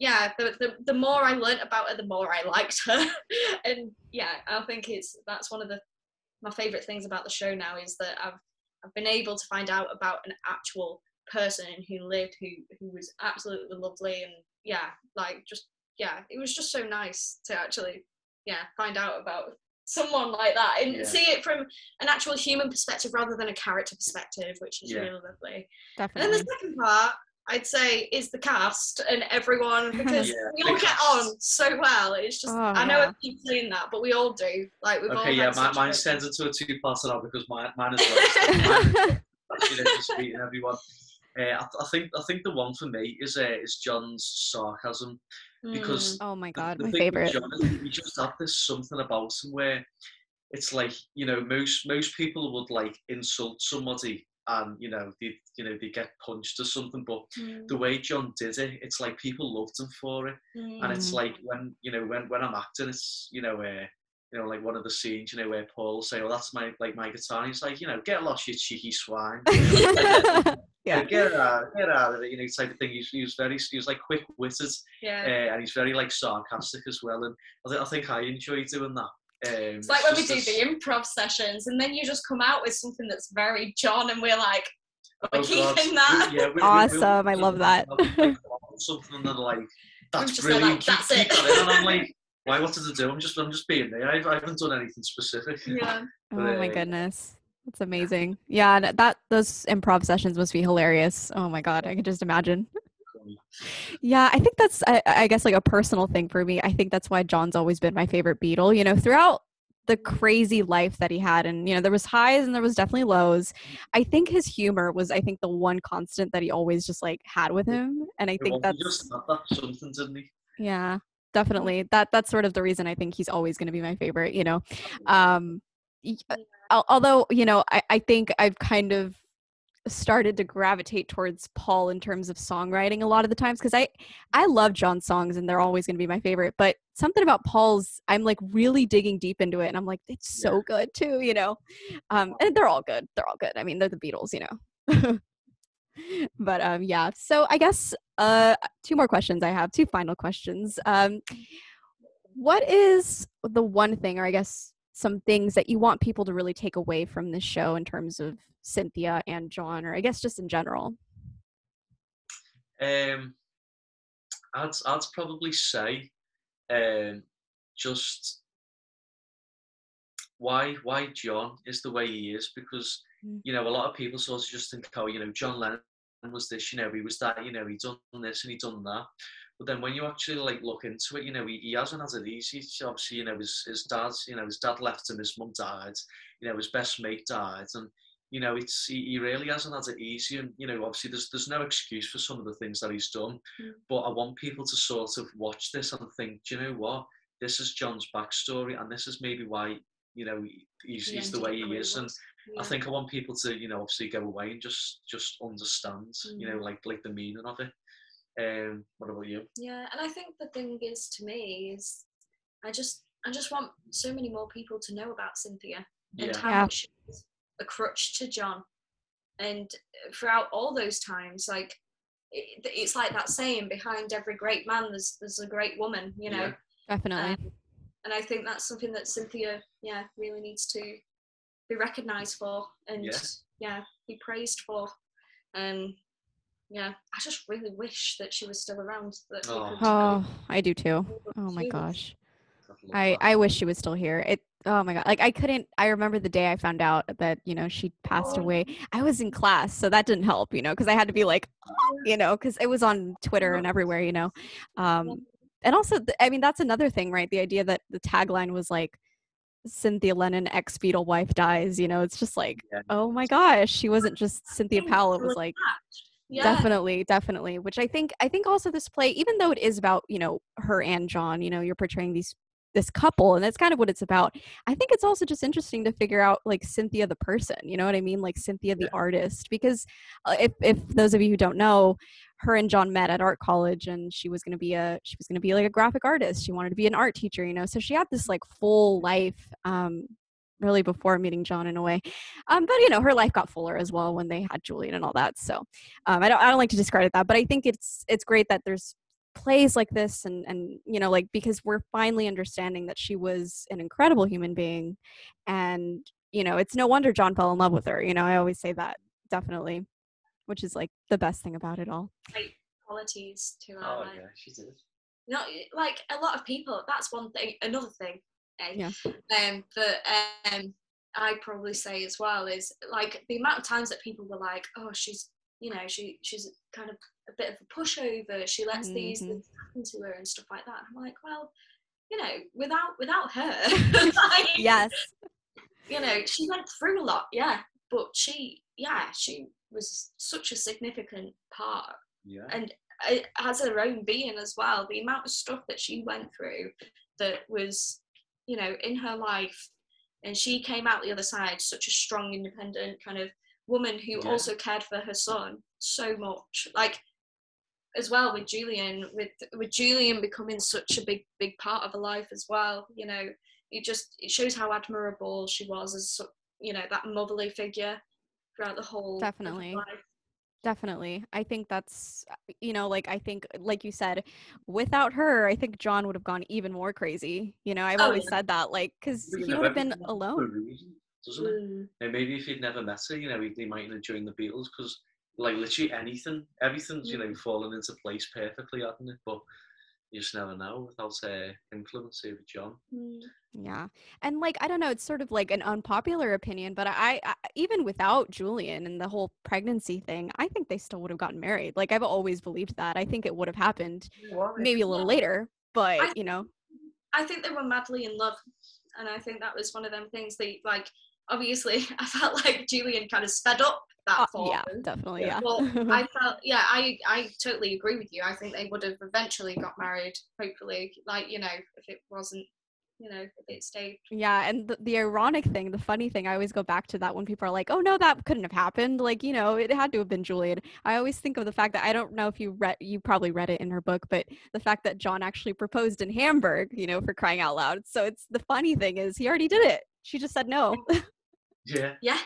yeah, the, the the more I learnt about her, the more I liked her. and yeah, I think it's that's one of the my favourite things about the show now is that I've I've been able to find out about an actual person who lived who who was absolutely lovely and yeah, like just yeah, it was just so nice to actually yeah find out about someone like that and Yeah. see it from an actual human perspective rather than a character perspective, which is Yeah. really lovely. Definitely. And then the second part, I'd say is the cast and everyone because Yeah, we the all get cast. on so well. It's just Oh, I know yeah. I keep saying that, but we all do. Like we've all Okay, yeah, had my, such mine's good- turned into a two-parter now because mine, mine is well. Actually, just meeting everyone. Uh, I, I think I think the one for me is uh, is John's sarcasm because oh my god, the my favorite. John is he just had this something about him where it's like you know most most people would like insult somebody and you know they you know they get punched or something, but Mm, the way John did it, it's like people loved him for it, and it's Mm. like when you know when when I'm acting, it's you know where. you know, like one of the scenes, you know, where Paul will say, "Oh, that's my like my guitar." And he's like, you know, get lost, you cheeky swine. Yeah. Get out, get out of it, you know, type of thing. He's, he was very, he was like quick witted, yeah. uh, and he's very like sarcastic as well. And I, th- I think I enjoy doing that. Um, It's like when we do this- the improv sessions, and then you just come out with something that's very John, and we're like, we're Oh, keeping God. that. We- yeah, we- we- Awesome, we- I love that. Something that like, that's just said, brilliant. like, that's keep, it. keep that. And I'm like, why? What did I do? I'm just, I'm just being there. I've, I haven't done anything specific. Yeah. Oh my Right. goodness. That's amazing. Yeah, and that those improv sessions must be hilarious. Oh my god, I can just imagine. Yeah, I think that's I, I guess like a personal thing for me. I think that's why John's always been my favorite Beatle. You know, throughout the crazy life that he had and you know there was highs and there was definitely lows i think his humor was i think the one constant that he always just like had with him and i It think that's just that something, didn't he? yeah definitely that that's sort of the reason i think he's always going to be my favorite you know um uh, al- although you know I, I think i've kind of started to gravitate towards paul in terms of songwriting a lot of the times because i i love john's songs and they're always going to be my favorite but something about paul's i'm like really digging deep into it and i'm like it's so good too you know? Um and they're all good they're all good i mean they're the beatles you know? But um yeah so i guess uh two more questions i have two final questions um what is the one thing or i guess some things that you want people to really take away from this show in terms of cynthia and john or i guess just in general Um, I'd I'd probably say, um, just why why John is the way he is because Mm. you know a lot of people sort of just think oh you know John Lennon was this you know he was that you know he done this and he done that but then when you actually like look into it you know he, he hasn't had it easy obviously you know his his dad you know his dad left him his mum died you know his best mate died and you know it's he, he really hasn't had it easy and you know obviously there's there's no excuse for some of the things that he's done Mm. but I want people to sort of watch this and think do you know what this is John's backstory and this is maybe why you know he's, He he's the way he is and was. I think I want people to, you know, obviously go away and just just understand, you know, Mm. like like the meaning of it. Um, what about you? Yeah, and I think the thing is to me is I just I just want so many more people to know about Cynthia and how Yeah. much she was a crutch to John. And throughout all those times, like it, it's like that saying behind every great man there's there's a great woman, you know. Yeah. definitely Um, and I think that's something that Cynthia, yeah, really needs to be recognised for and Yeah. yeah, be praised for. Um, yeah, I just really wish that she was still around. That Oh. could- oh i do too oh my do gosh I'd I, wish she was still here. It oh my god. Like I couldn't I remember the day I found out that, you know, she passed Oh. away. I was in class, so that didn't help, you know, because I had to be like, you know, because it was on Twitter and everywhere, you know. Um and also th- I mean that's another thing, right? The idea that the tagline was like Cynthia Lennon ex Beatle wife dies, you know, it's just like, Yeah. oh my gosh, she wasn't just Cynthia Powell, it it was was like Yeah, definitely definitely which i think i think also this play even though it is about you know her and john you know you're portraying these this couple and that's kind of what it's about i think it's also just interesting to figure out like cynthia the person you know what i mean? Like cynthia the Yeah. artist because uh, if if those of you who don't know her and john met at art college and she was going to be a she was going to be like a graphic artist she wanted to be an art teacher you know? So she had this like full life um really before meeting john in a way um, but you know, her life got fuller as well when they had Julian and all that. So um, I don't I don't like to discredit that, but I think it's it's great that there's plays like this and and you know like because we're finally understanding that she was an incredible human being and you know it's no wonder john fell in love with her you know i always say that definitely which is like the best thing about it all qualities to her. Oh like, yeah, she did. not like a lot of people. That's one thing. Another thing, Yeah. um, that um, I probably say as well is like the amount of times that people were like, "Oh, she's you know, she she's kind of a bit of a pushover. She lets these Mhm. things happen to her and stuff like that. I'm like, well, you know, without without her, like, Yes. you know, she went through a lot, yeah, but she, yeah, she was such a significant part Yeah. and it has her own being as well. The amount of stuff that she went through that was, you know, in her life, and she came out the other side such a strong, independent kind of woman who Yeah. also cared for her son so much. Like as well with Julian, with with Julian becoming such a big, big part of her life as well. You know, it just it shows how admirable she was as you know that motherly figure throughout the whole Definitely. life. Definitely. I think that's, uh, you know, like, I think, like you said, without her, I think John would have gone even more crazy. You know, I've Oh, always yeah. said that, like, because he would have been alone. doesn't it? Mm. And maybe if he'd never met her, you know, he, mightn't have joined the Beatles because, like, literally anything, everything's, you know, fallen into place perfectly, hasn't it? But you just never know without uh, influence over John. Mm. Yeah. And like I don't know, it's sort of like an unpopular opinion, but I, I even without Julian and the whole pregnancy thing, I think they still would have gotten married. Like I've always believed that. I think it would have happened maybe a little Yeah. later, but I- you know. I think they were madly in love, and I think that was one of them things. They like obviously I felt like Julian kind of sped up that uh, for yeah, definitely, Yeah. yeah. But I felt yeah, I I totally agree with you. I think they would have eventually got married. Hopefully, like you know, if it wasn't, you know, if it stayed. Yeah, and the, the ironic thing, the funny thing, I always go back to that when people are like, "Oh no, that couldn't have happened." Like, you know, it had to have been Julian. I always think of the fact that I don't know if you read, you probably read it in her book, but the fact that John actually proposed in Hamburg, you know, for crying out loud. So it's the funny thing is he already did it. She just said no. Yeah. Yeah,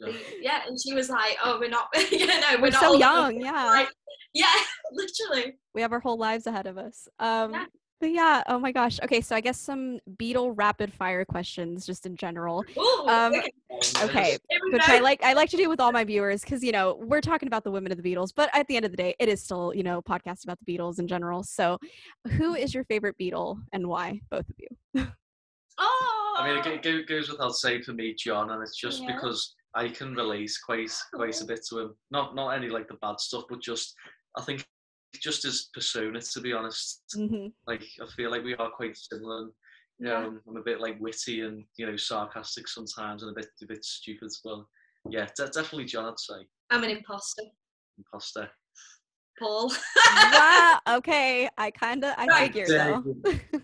Yeah. yeah, and she was like, "Oh, we're not, you know, we're, We're not so young, enough." yeah. Like, yeah, literally. we have our whole lives ahead of us. Um, Yeah. but yeah, oh my gosh. Okay, so I guess some Beatle rapid fire questions, just in general. Ooh, Um, okay, Okay, which. I like. I like to do with all my viewers because you know we're talking about the women of the Beatles, but at the end of the day, it is still you know a podcast about the Beatles in general. So, who is your favorite Beatle and why? Both of you. Oh, I mean, it, it goes without saying for me, John, and it's just Yeah. because I can relate quite quite a bit to him. Not not any like the bad stuff, but just I think just his persona. To be honest, Mhm. like I feel like we are quite similar. and, You know, Yeah. I'm- I'm a bit like witty and you know sarcastic sometimes, and a bit a bit stupid. But yeah, de- definitely John. I'd say I'm an imposter, imposter. Paul. wow. Okay, I kind of I Right. figured though.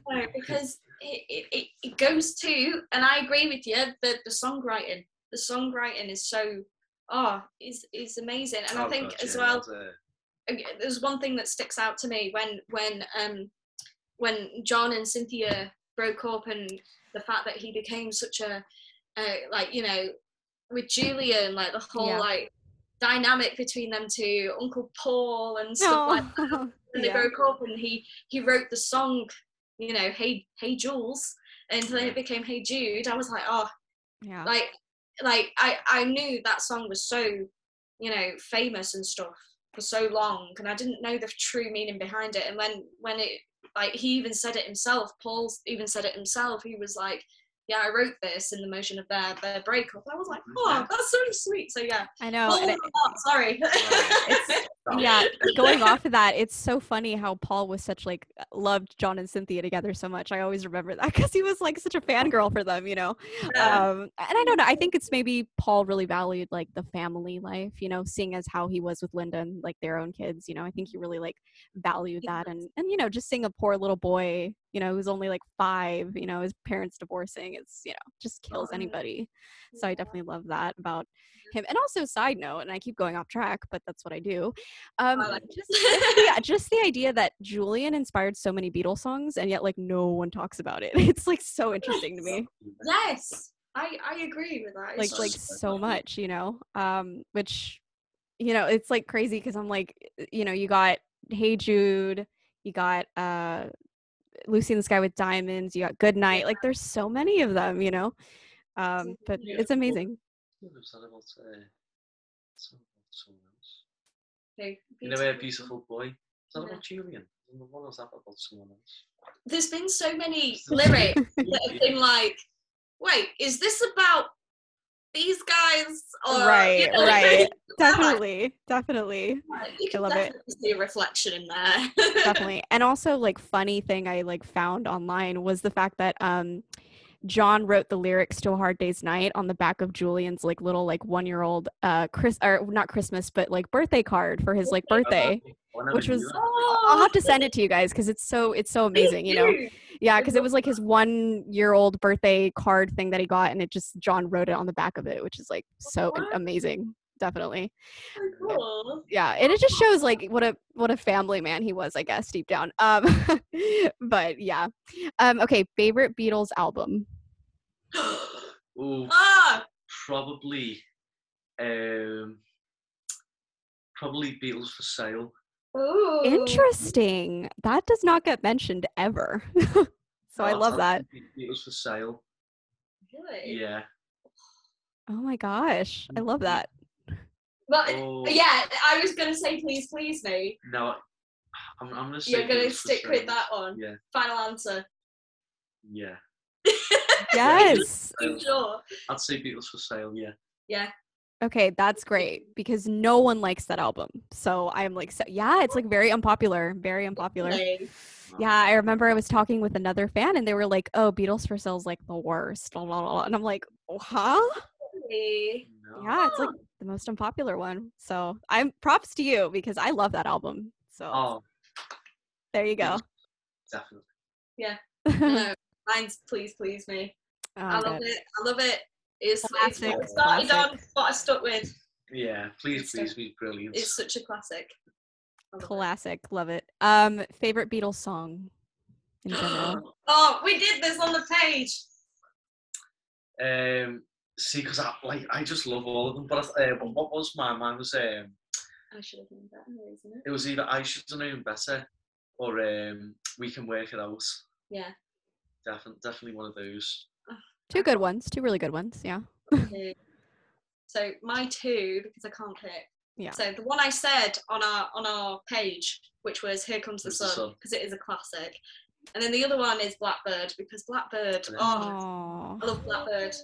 No, because it, it, it, it goes to, and I agree with you, the, the songwriting. The songwriting is so, oh, is is amazing. And I Oh, think God, as well, that's, there's one thing that sticks out to me when when um when John and Cynthia broke up, and the fact that he became such a uh, like you know with Julian, like the whole Yeah. like dynamic between them two, Uncle Paul and stuff like Oh, and they yeah. broke up and he he wrote the song you know hey hey jules. And then it became hey jude. I was like oh yeah. like like i i knew that song was so you know famous and stuff for so long and i didn't know the true meaning behind it. And when when it like he even said it himself paul even said it himself. He was like yeah i wrote this in the motion of their their breakup i was like oh that's so sweet. So yeah. I know. Paul it- a sorry. It's- yeah going off of that it's so funny how paul was such like loved john and cynthia together so much i always remember that because he was like such a fangirl for them you know? Yeah. um and i don't know i think it's maybe paul really valued like the family life you know seeing as how he was with linda and like their own kids you know? I think he really like valued that and and you know just seeing a poor little boy you know who's only like five you know his parents divorcing it's you know just kills Oh, anybody. So i definitely love that about him. And also side note and i keep going off track but that's what i do um I like just, just the, just the idea that julian inspired so many beatles songs and yet like no one talks about it. It's like so interesting to me. Yes, I I agree with that. like It's like so much you know um which you know it's like crazy because i'm like you know you got hey jude you got uh lucy in the sky with diamonds you got good night like there's so many of them you know um but Yeah, it's amazing What was that about? Something about someone else. Okay, You know, a beautiful boy. Is that Yeah. about Julian? What was that about someone else? There's been so many lyrics that have been like, wait, is this about these guys are right, you know, right. Definitely, definitely. I love it. see a reflection in there. definitely and also like funny thing i like found online was the fact that um john wrote the lyrics to a hard day's night on the back of julian's like little like one year old uh chris or not christmas but like birthday card for his like birthday which was- that. i'll have to send it to you guys because it's so it's so amazing you know? yeah because it was like his one year old birthday card thing that he got and it just john wrote it on the back of it which is like so What? amazing definitely. So cool. yeah and it just shows like what a what a family man he was i guess deep down. Um but yeah. Um okay favorite beatles album Ooh, ah, probably, um, probably Beatles for Sale. ooh. interesting that does not get mentioned ever so i Oh, love I'll that say Beatles for Sale. Really? Yeah. oh my gosh i love that But Oh, yeah, I was gonna say please, please me. No, I'm, I'm gonna say. You're gonna stick with that one. Yeah. Final answer. Yeah. yes I'm sure. I'd say Beatles for Sale. Yeah. Yeah. okay that's great because no one likes that album so i'm like so, yeah it's like very unpopular very unpopular Like, Yeah, I remember I was talking with another fan and they were like, "Oh, Beatles for Sale's like the worst." Blah, blah, blah. And I'm like, "Oh, "Huh?" really? No. Yeah, it's like the most unpopular one. So, I'm props to you because I love that album. So, Oh, there you go. definitely. No, mine's please, please me. I Oh, love good. it. I love it. It's, it's Classic, what I started classic. on, what I stuck with. Yeah. Please, It's please be brilliant. It's such a classic. I love it. Classic. Love it. Um, favorite Beatles song in general. Oh, we did this on the page. Um, see, because I like I just love all of them. But I- uh, what was my Mine was um, I should have known better, isn't it? it was either I should have known better or um, we can work it out. Yeah. Definitely, definitely one of those. Two good ones. Two really good ones. Yeah. Two. so my two, because I can't pick. Yeah. So the one I said on our on our page, which was "Here Comes the Comes the Sun," Sun. because it is a classic, and then the other one is "Blackbird" because Blackbird. Yeah. Oh. I love Blackbird.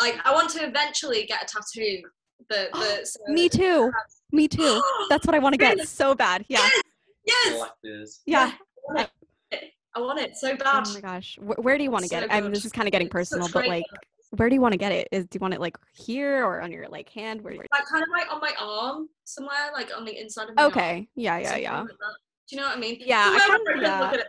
Like I want to eventually get a tattoo. But, but so, Me too. Me too. That's what I want to get Really? so bad. Yeah. yes. Blackbird. Yeah. I want it. I want it so oh bad. Oh my gosh. Wh- where do you want to get it? I mean, this is kind of getting personal, but like, where do you want to get it? Is do you want it like here or on your like hand? Where? like kind of like on my arm somewhere, like on the inside of my arm. Okay. Yeah. Yeah. something Yeah. like. Do you know what I mean? Yeah, I yeah. look at it.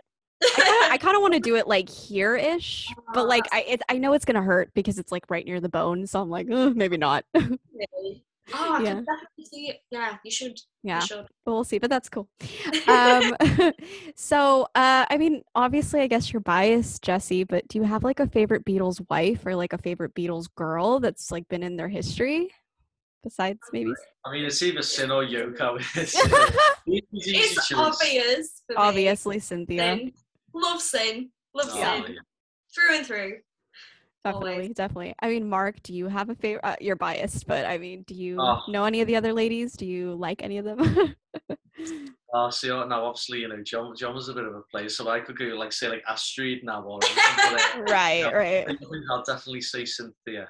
I kind of want to do it like here-ish, but like I it, I know it's gonna hurt because it's like right near the bone, so I'm like maybe not. Really? Oh, I Yeah. can definitely see it. Yeah, you should. yeah, You should. but we'll see. But that's cool. Um, so uh, I mean, obviously, I guess you're biased, Jesse, but do you have like a favorite Beatles wife or like a favorite Beatles girl that's like been in their history? Besides, maybe. I mean, it's either Cyn or Yoko. It's, easy It's obvious. For me. Obviously, Cynthia. Cyn. Love Cyn. Love Oh, Cyn. yeah. Through and through. Definitely, Always. definitely. I mean, Mark, do you have a favorite? Uh, you're biased, but I mean, do you Oh. know any of the other ladies? Do you like any of them? Oh, see, uh, now obviously, you know, John, John was a bit of a player, so I could go like say like Astrid now or anything, but, uh, right, Yeah. right. I think I'll definitely say Cynthia.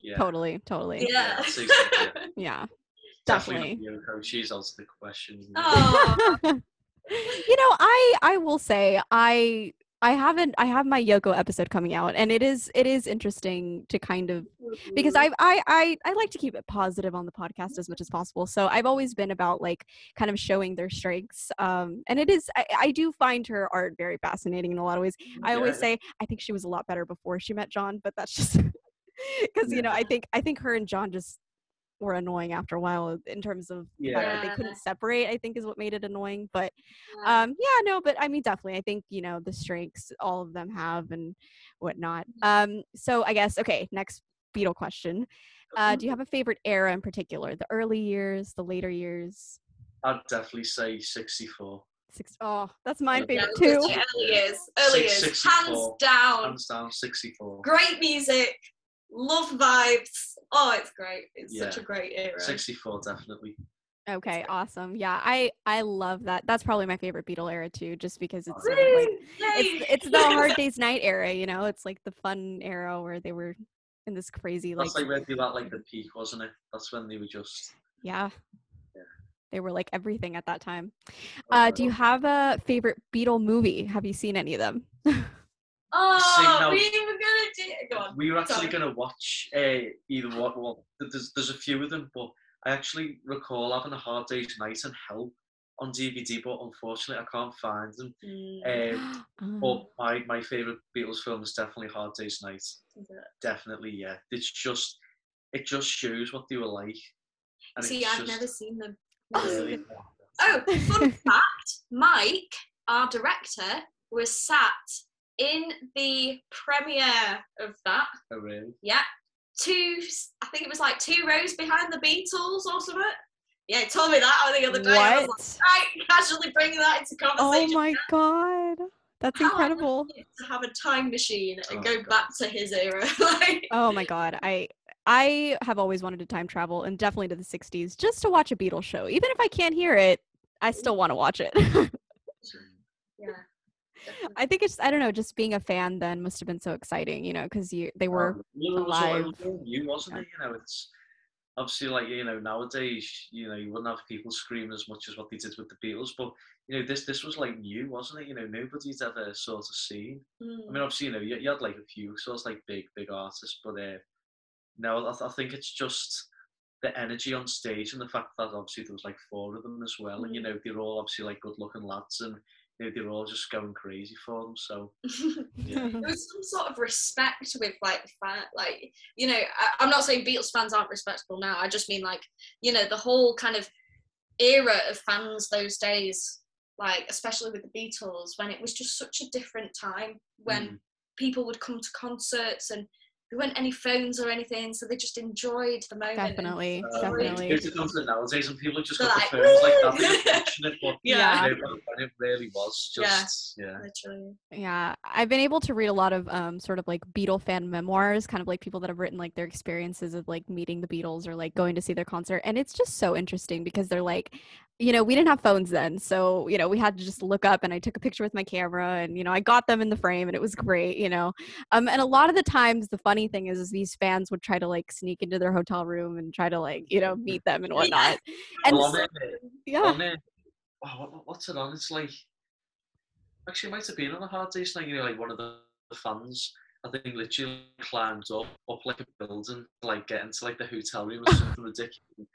Yeah. Totally, totally. Yeah. I'd Cynthia. Yeah. Definitely not Yoko. She's out of the question. Oh, you know, I I will say I I haven't I have my Yoko episode coming out and it is it is interesting to kind of because Mm-hmm. I've, I I I like to keep it positive on the podcast as much as possible. So I've always been about like kind of showing their strengths. Um, and it is I, I do find her art very fascinating in a lot of ways. I always Yeah. say I think she was a lot better before she met John, but that's just because you know I think I think her and John just were annoying after a while in terms of the fact that they couldn't separate. I think is what made it annoying. But Yeah. um yeah no but i mean definitely i think you know the strengths all of them have and whatnot um so i guess okay next Beatle question uh do you have a favorite era in particular the early years the later years I'd definitely say 64. six oh that's my Yeah, favorite Yeah, too Early years. Early Six- years. Hands down. Hands down, 64. Great music. Love vibes. Oh, it's great. It's such a great era. 64, definitely. okay awesome yeah i i love that that's probably my favorite Beatle era too just because it's sort of like it's it's the hard days night era you know it's like the fun era where they were in this crazy like, That's like where they were at like the peak, wasn't it? That's when they were just. yeah. Yeah. They were like everything at that time. Uh, do you have a favorite Beatle movie? Have you seen any of them? Oh, we were gonna do. Go on. We were actually Sorry. going to watch uh, either what. Well, there's there's a few of them, but I actually recall having a hard day's night and help on DVD, but unfortunately I can't find them. Um, Um, but my my favorite Beatles film is definitely Hard Day's Night. Mm. Definitely, yeah. It's just it just shows what they were like. See, I've just never seen them. Never seen really- them. Oh, fun fact: Mike, our director, was sat in the premiere of that. Oh, really? Yeah, two. I think it was like two rows behind the Beatles or something. Yeah, he told me that on the other day. I was what? like, right, casually bringing that into oh conversation. Oh my god. That's How incredible. To have a time machine and Oh, go God. back to his era. like, Oh my god. I I have always wanted to time travel and definitely to the 60s just to watch a Beatles show. Even if I can't hear it, I still want to watch it. yeah. I think it's I don't know, just being a fan then must have been so exciting, you know, because you they were well, alive. You wasn't Yeah. it? You know, it's obviously like you know nowadays, you know, you wouldn't have people screaming as much as what they did with the Beatles, but you know, this this was like new, wasn't it? You know, nobody's ever sort of seen. I Mm. mean, obviously, you know, you, you had like a few sort of like big, big artists, but uh, no, I, th- I think it's just the energy on stage and the fact that obviously there was like four of them as well, and you know, they're all obviously like good-looking lads, and you know, they were all just going crazy for them. So yeah, there was some sort of respect with like the fan, like you know. I, I'm not saying Beatles fans aren't respectable now. I just mean like you know the whole kind of era of fans those days, like especially with the Beatles, when it was just such a different time when Mm. people would come to concerts and there weren't any phones or anything, so they just enjoyed the moment. definitely, Uh, definitely. It's come to nowadays, and people have just They're got like, the phones like that, "Woo!" they're watching it, but Yeah. you know, it really was Yeah. just yeah. Literally. Yeah, I've been able to read a lot of um sort of like Beatle fan memoirs, kind of like people that have written like their experiences of like meeting the Beatles or like going to see their concert, and it's just so interesting because they're like, you know, we didn't have phones then, so you know we had to just look up, and I took a picture with my camera, and you know I got them in the frame, and it was great, you know, um, and a lot of the times the funny thing is, is these fans would try to like sneak into their hotel room and try to like you know meet them and whatnot, and Well, so- it, yeah, on it, oh, what's it on? It's like actually it might have been on a hard day's night. You know, like one of the fans, I think, literally climbed up up like a building, like get into like the hotel room or something ridiculous.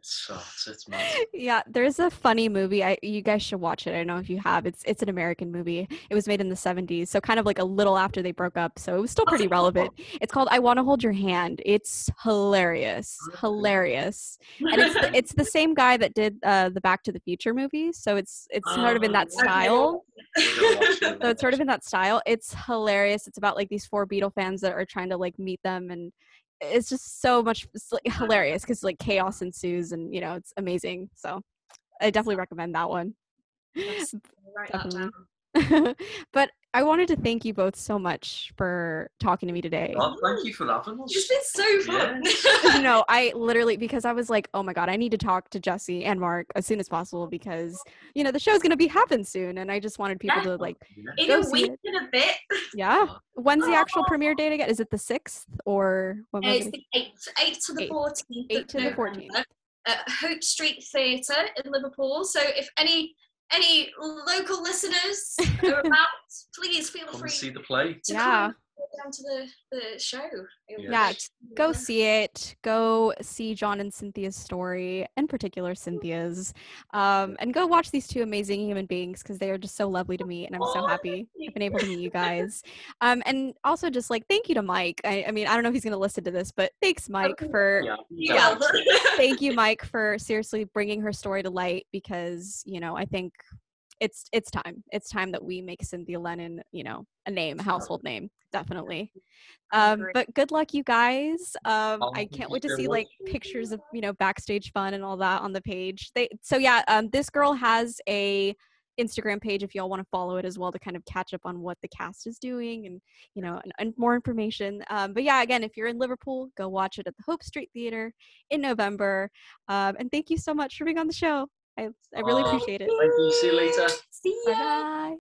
It's it's. Yeah, there's a funny movie. I you guys should watch it. I don't know if you have. It's it's an American movie. It was made in the 70s, so kind of like a little after they broke up. So it was still pretty relevant. It's called I Want to Hold Your Hand. It's hilarious. Hilarious. And it's the, it's the same guy that did uh, the Back to the Future movies. So it's it's sort of in that Oh, style. We're gonna watch it, So it's sort of in that style. It's hilarious. It's about like these four Beatle fans that are trying to like meet them and it's just so much it's, like, hilarious because like chaos ensues and you know it's amazing. So I definitely recommend that one. Yes, write Definitely. down. but I wanted to thank you both so much for talking to me today. Oh, thank you for having us. It's been so fun. no, I literally because I was like, oh my god, I need to talk to Jesse and Mark as soon as possible because you know the show's gonna be happen soon, and I just wanted people Yeah. to like, Yeah. In Go a see week and a bit. yeah. When's the actual Oh. premiere date again? Is it the sixth or when? Uh, it's gonna- the 8th, 8th to the 14th. Eight of to the 14th. At Hope Street Theatre in Liverpool. So if any any local listeners who are about, please feel Come free and see the play. to Yeah. Come down to the, the show. It Yeah. Go see it. Go see John and Cynthia's story, in particular Cynthia's, um, and go watch these two amazing human beings because they are just so lovely to meet, and I'm so happy thank you. I've been able to meet you guys. Um, and also just like thank you to Mike. I, I mean, I don't know if he's gonna listen to this, but thanks, Mike, for Yeah. Yeah. thank you, Mike, for seriously bringing her story to light because you know I think it's it's time. It's time that we make Cynthia Lennon, you know, a name, a household name, definitely. Um, but good luck, you guys. Um, I can't wait to see like pictures of you know backstage fun and all that on the page. They so yeah. Um, this girl has a Instagram page if y'all want to follow it as well to kind of catch up on what the cast is doing and you know and, and more information. Um, but yeah, again, if you're in Liverpool, go watch it at the Hope Street Theater in November. Um, and thank you so much for being on the show. I I really Oh, appreciate it. Thank you. See you later. See Bye ya. bye.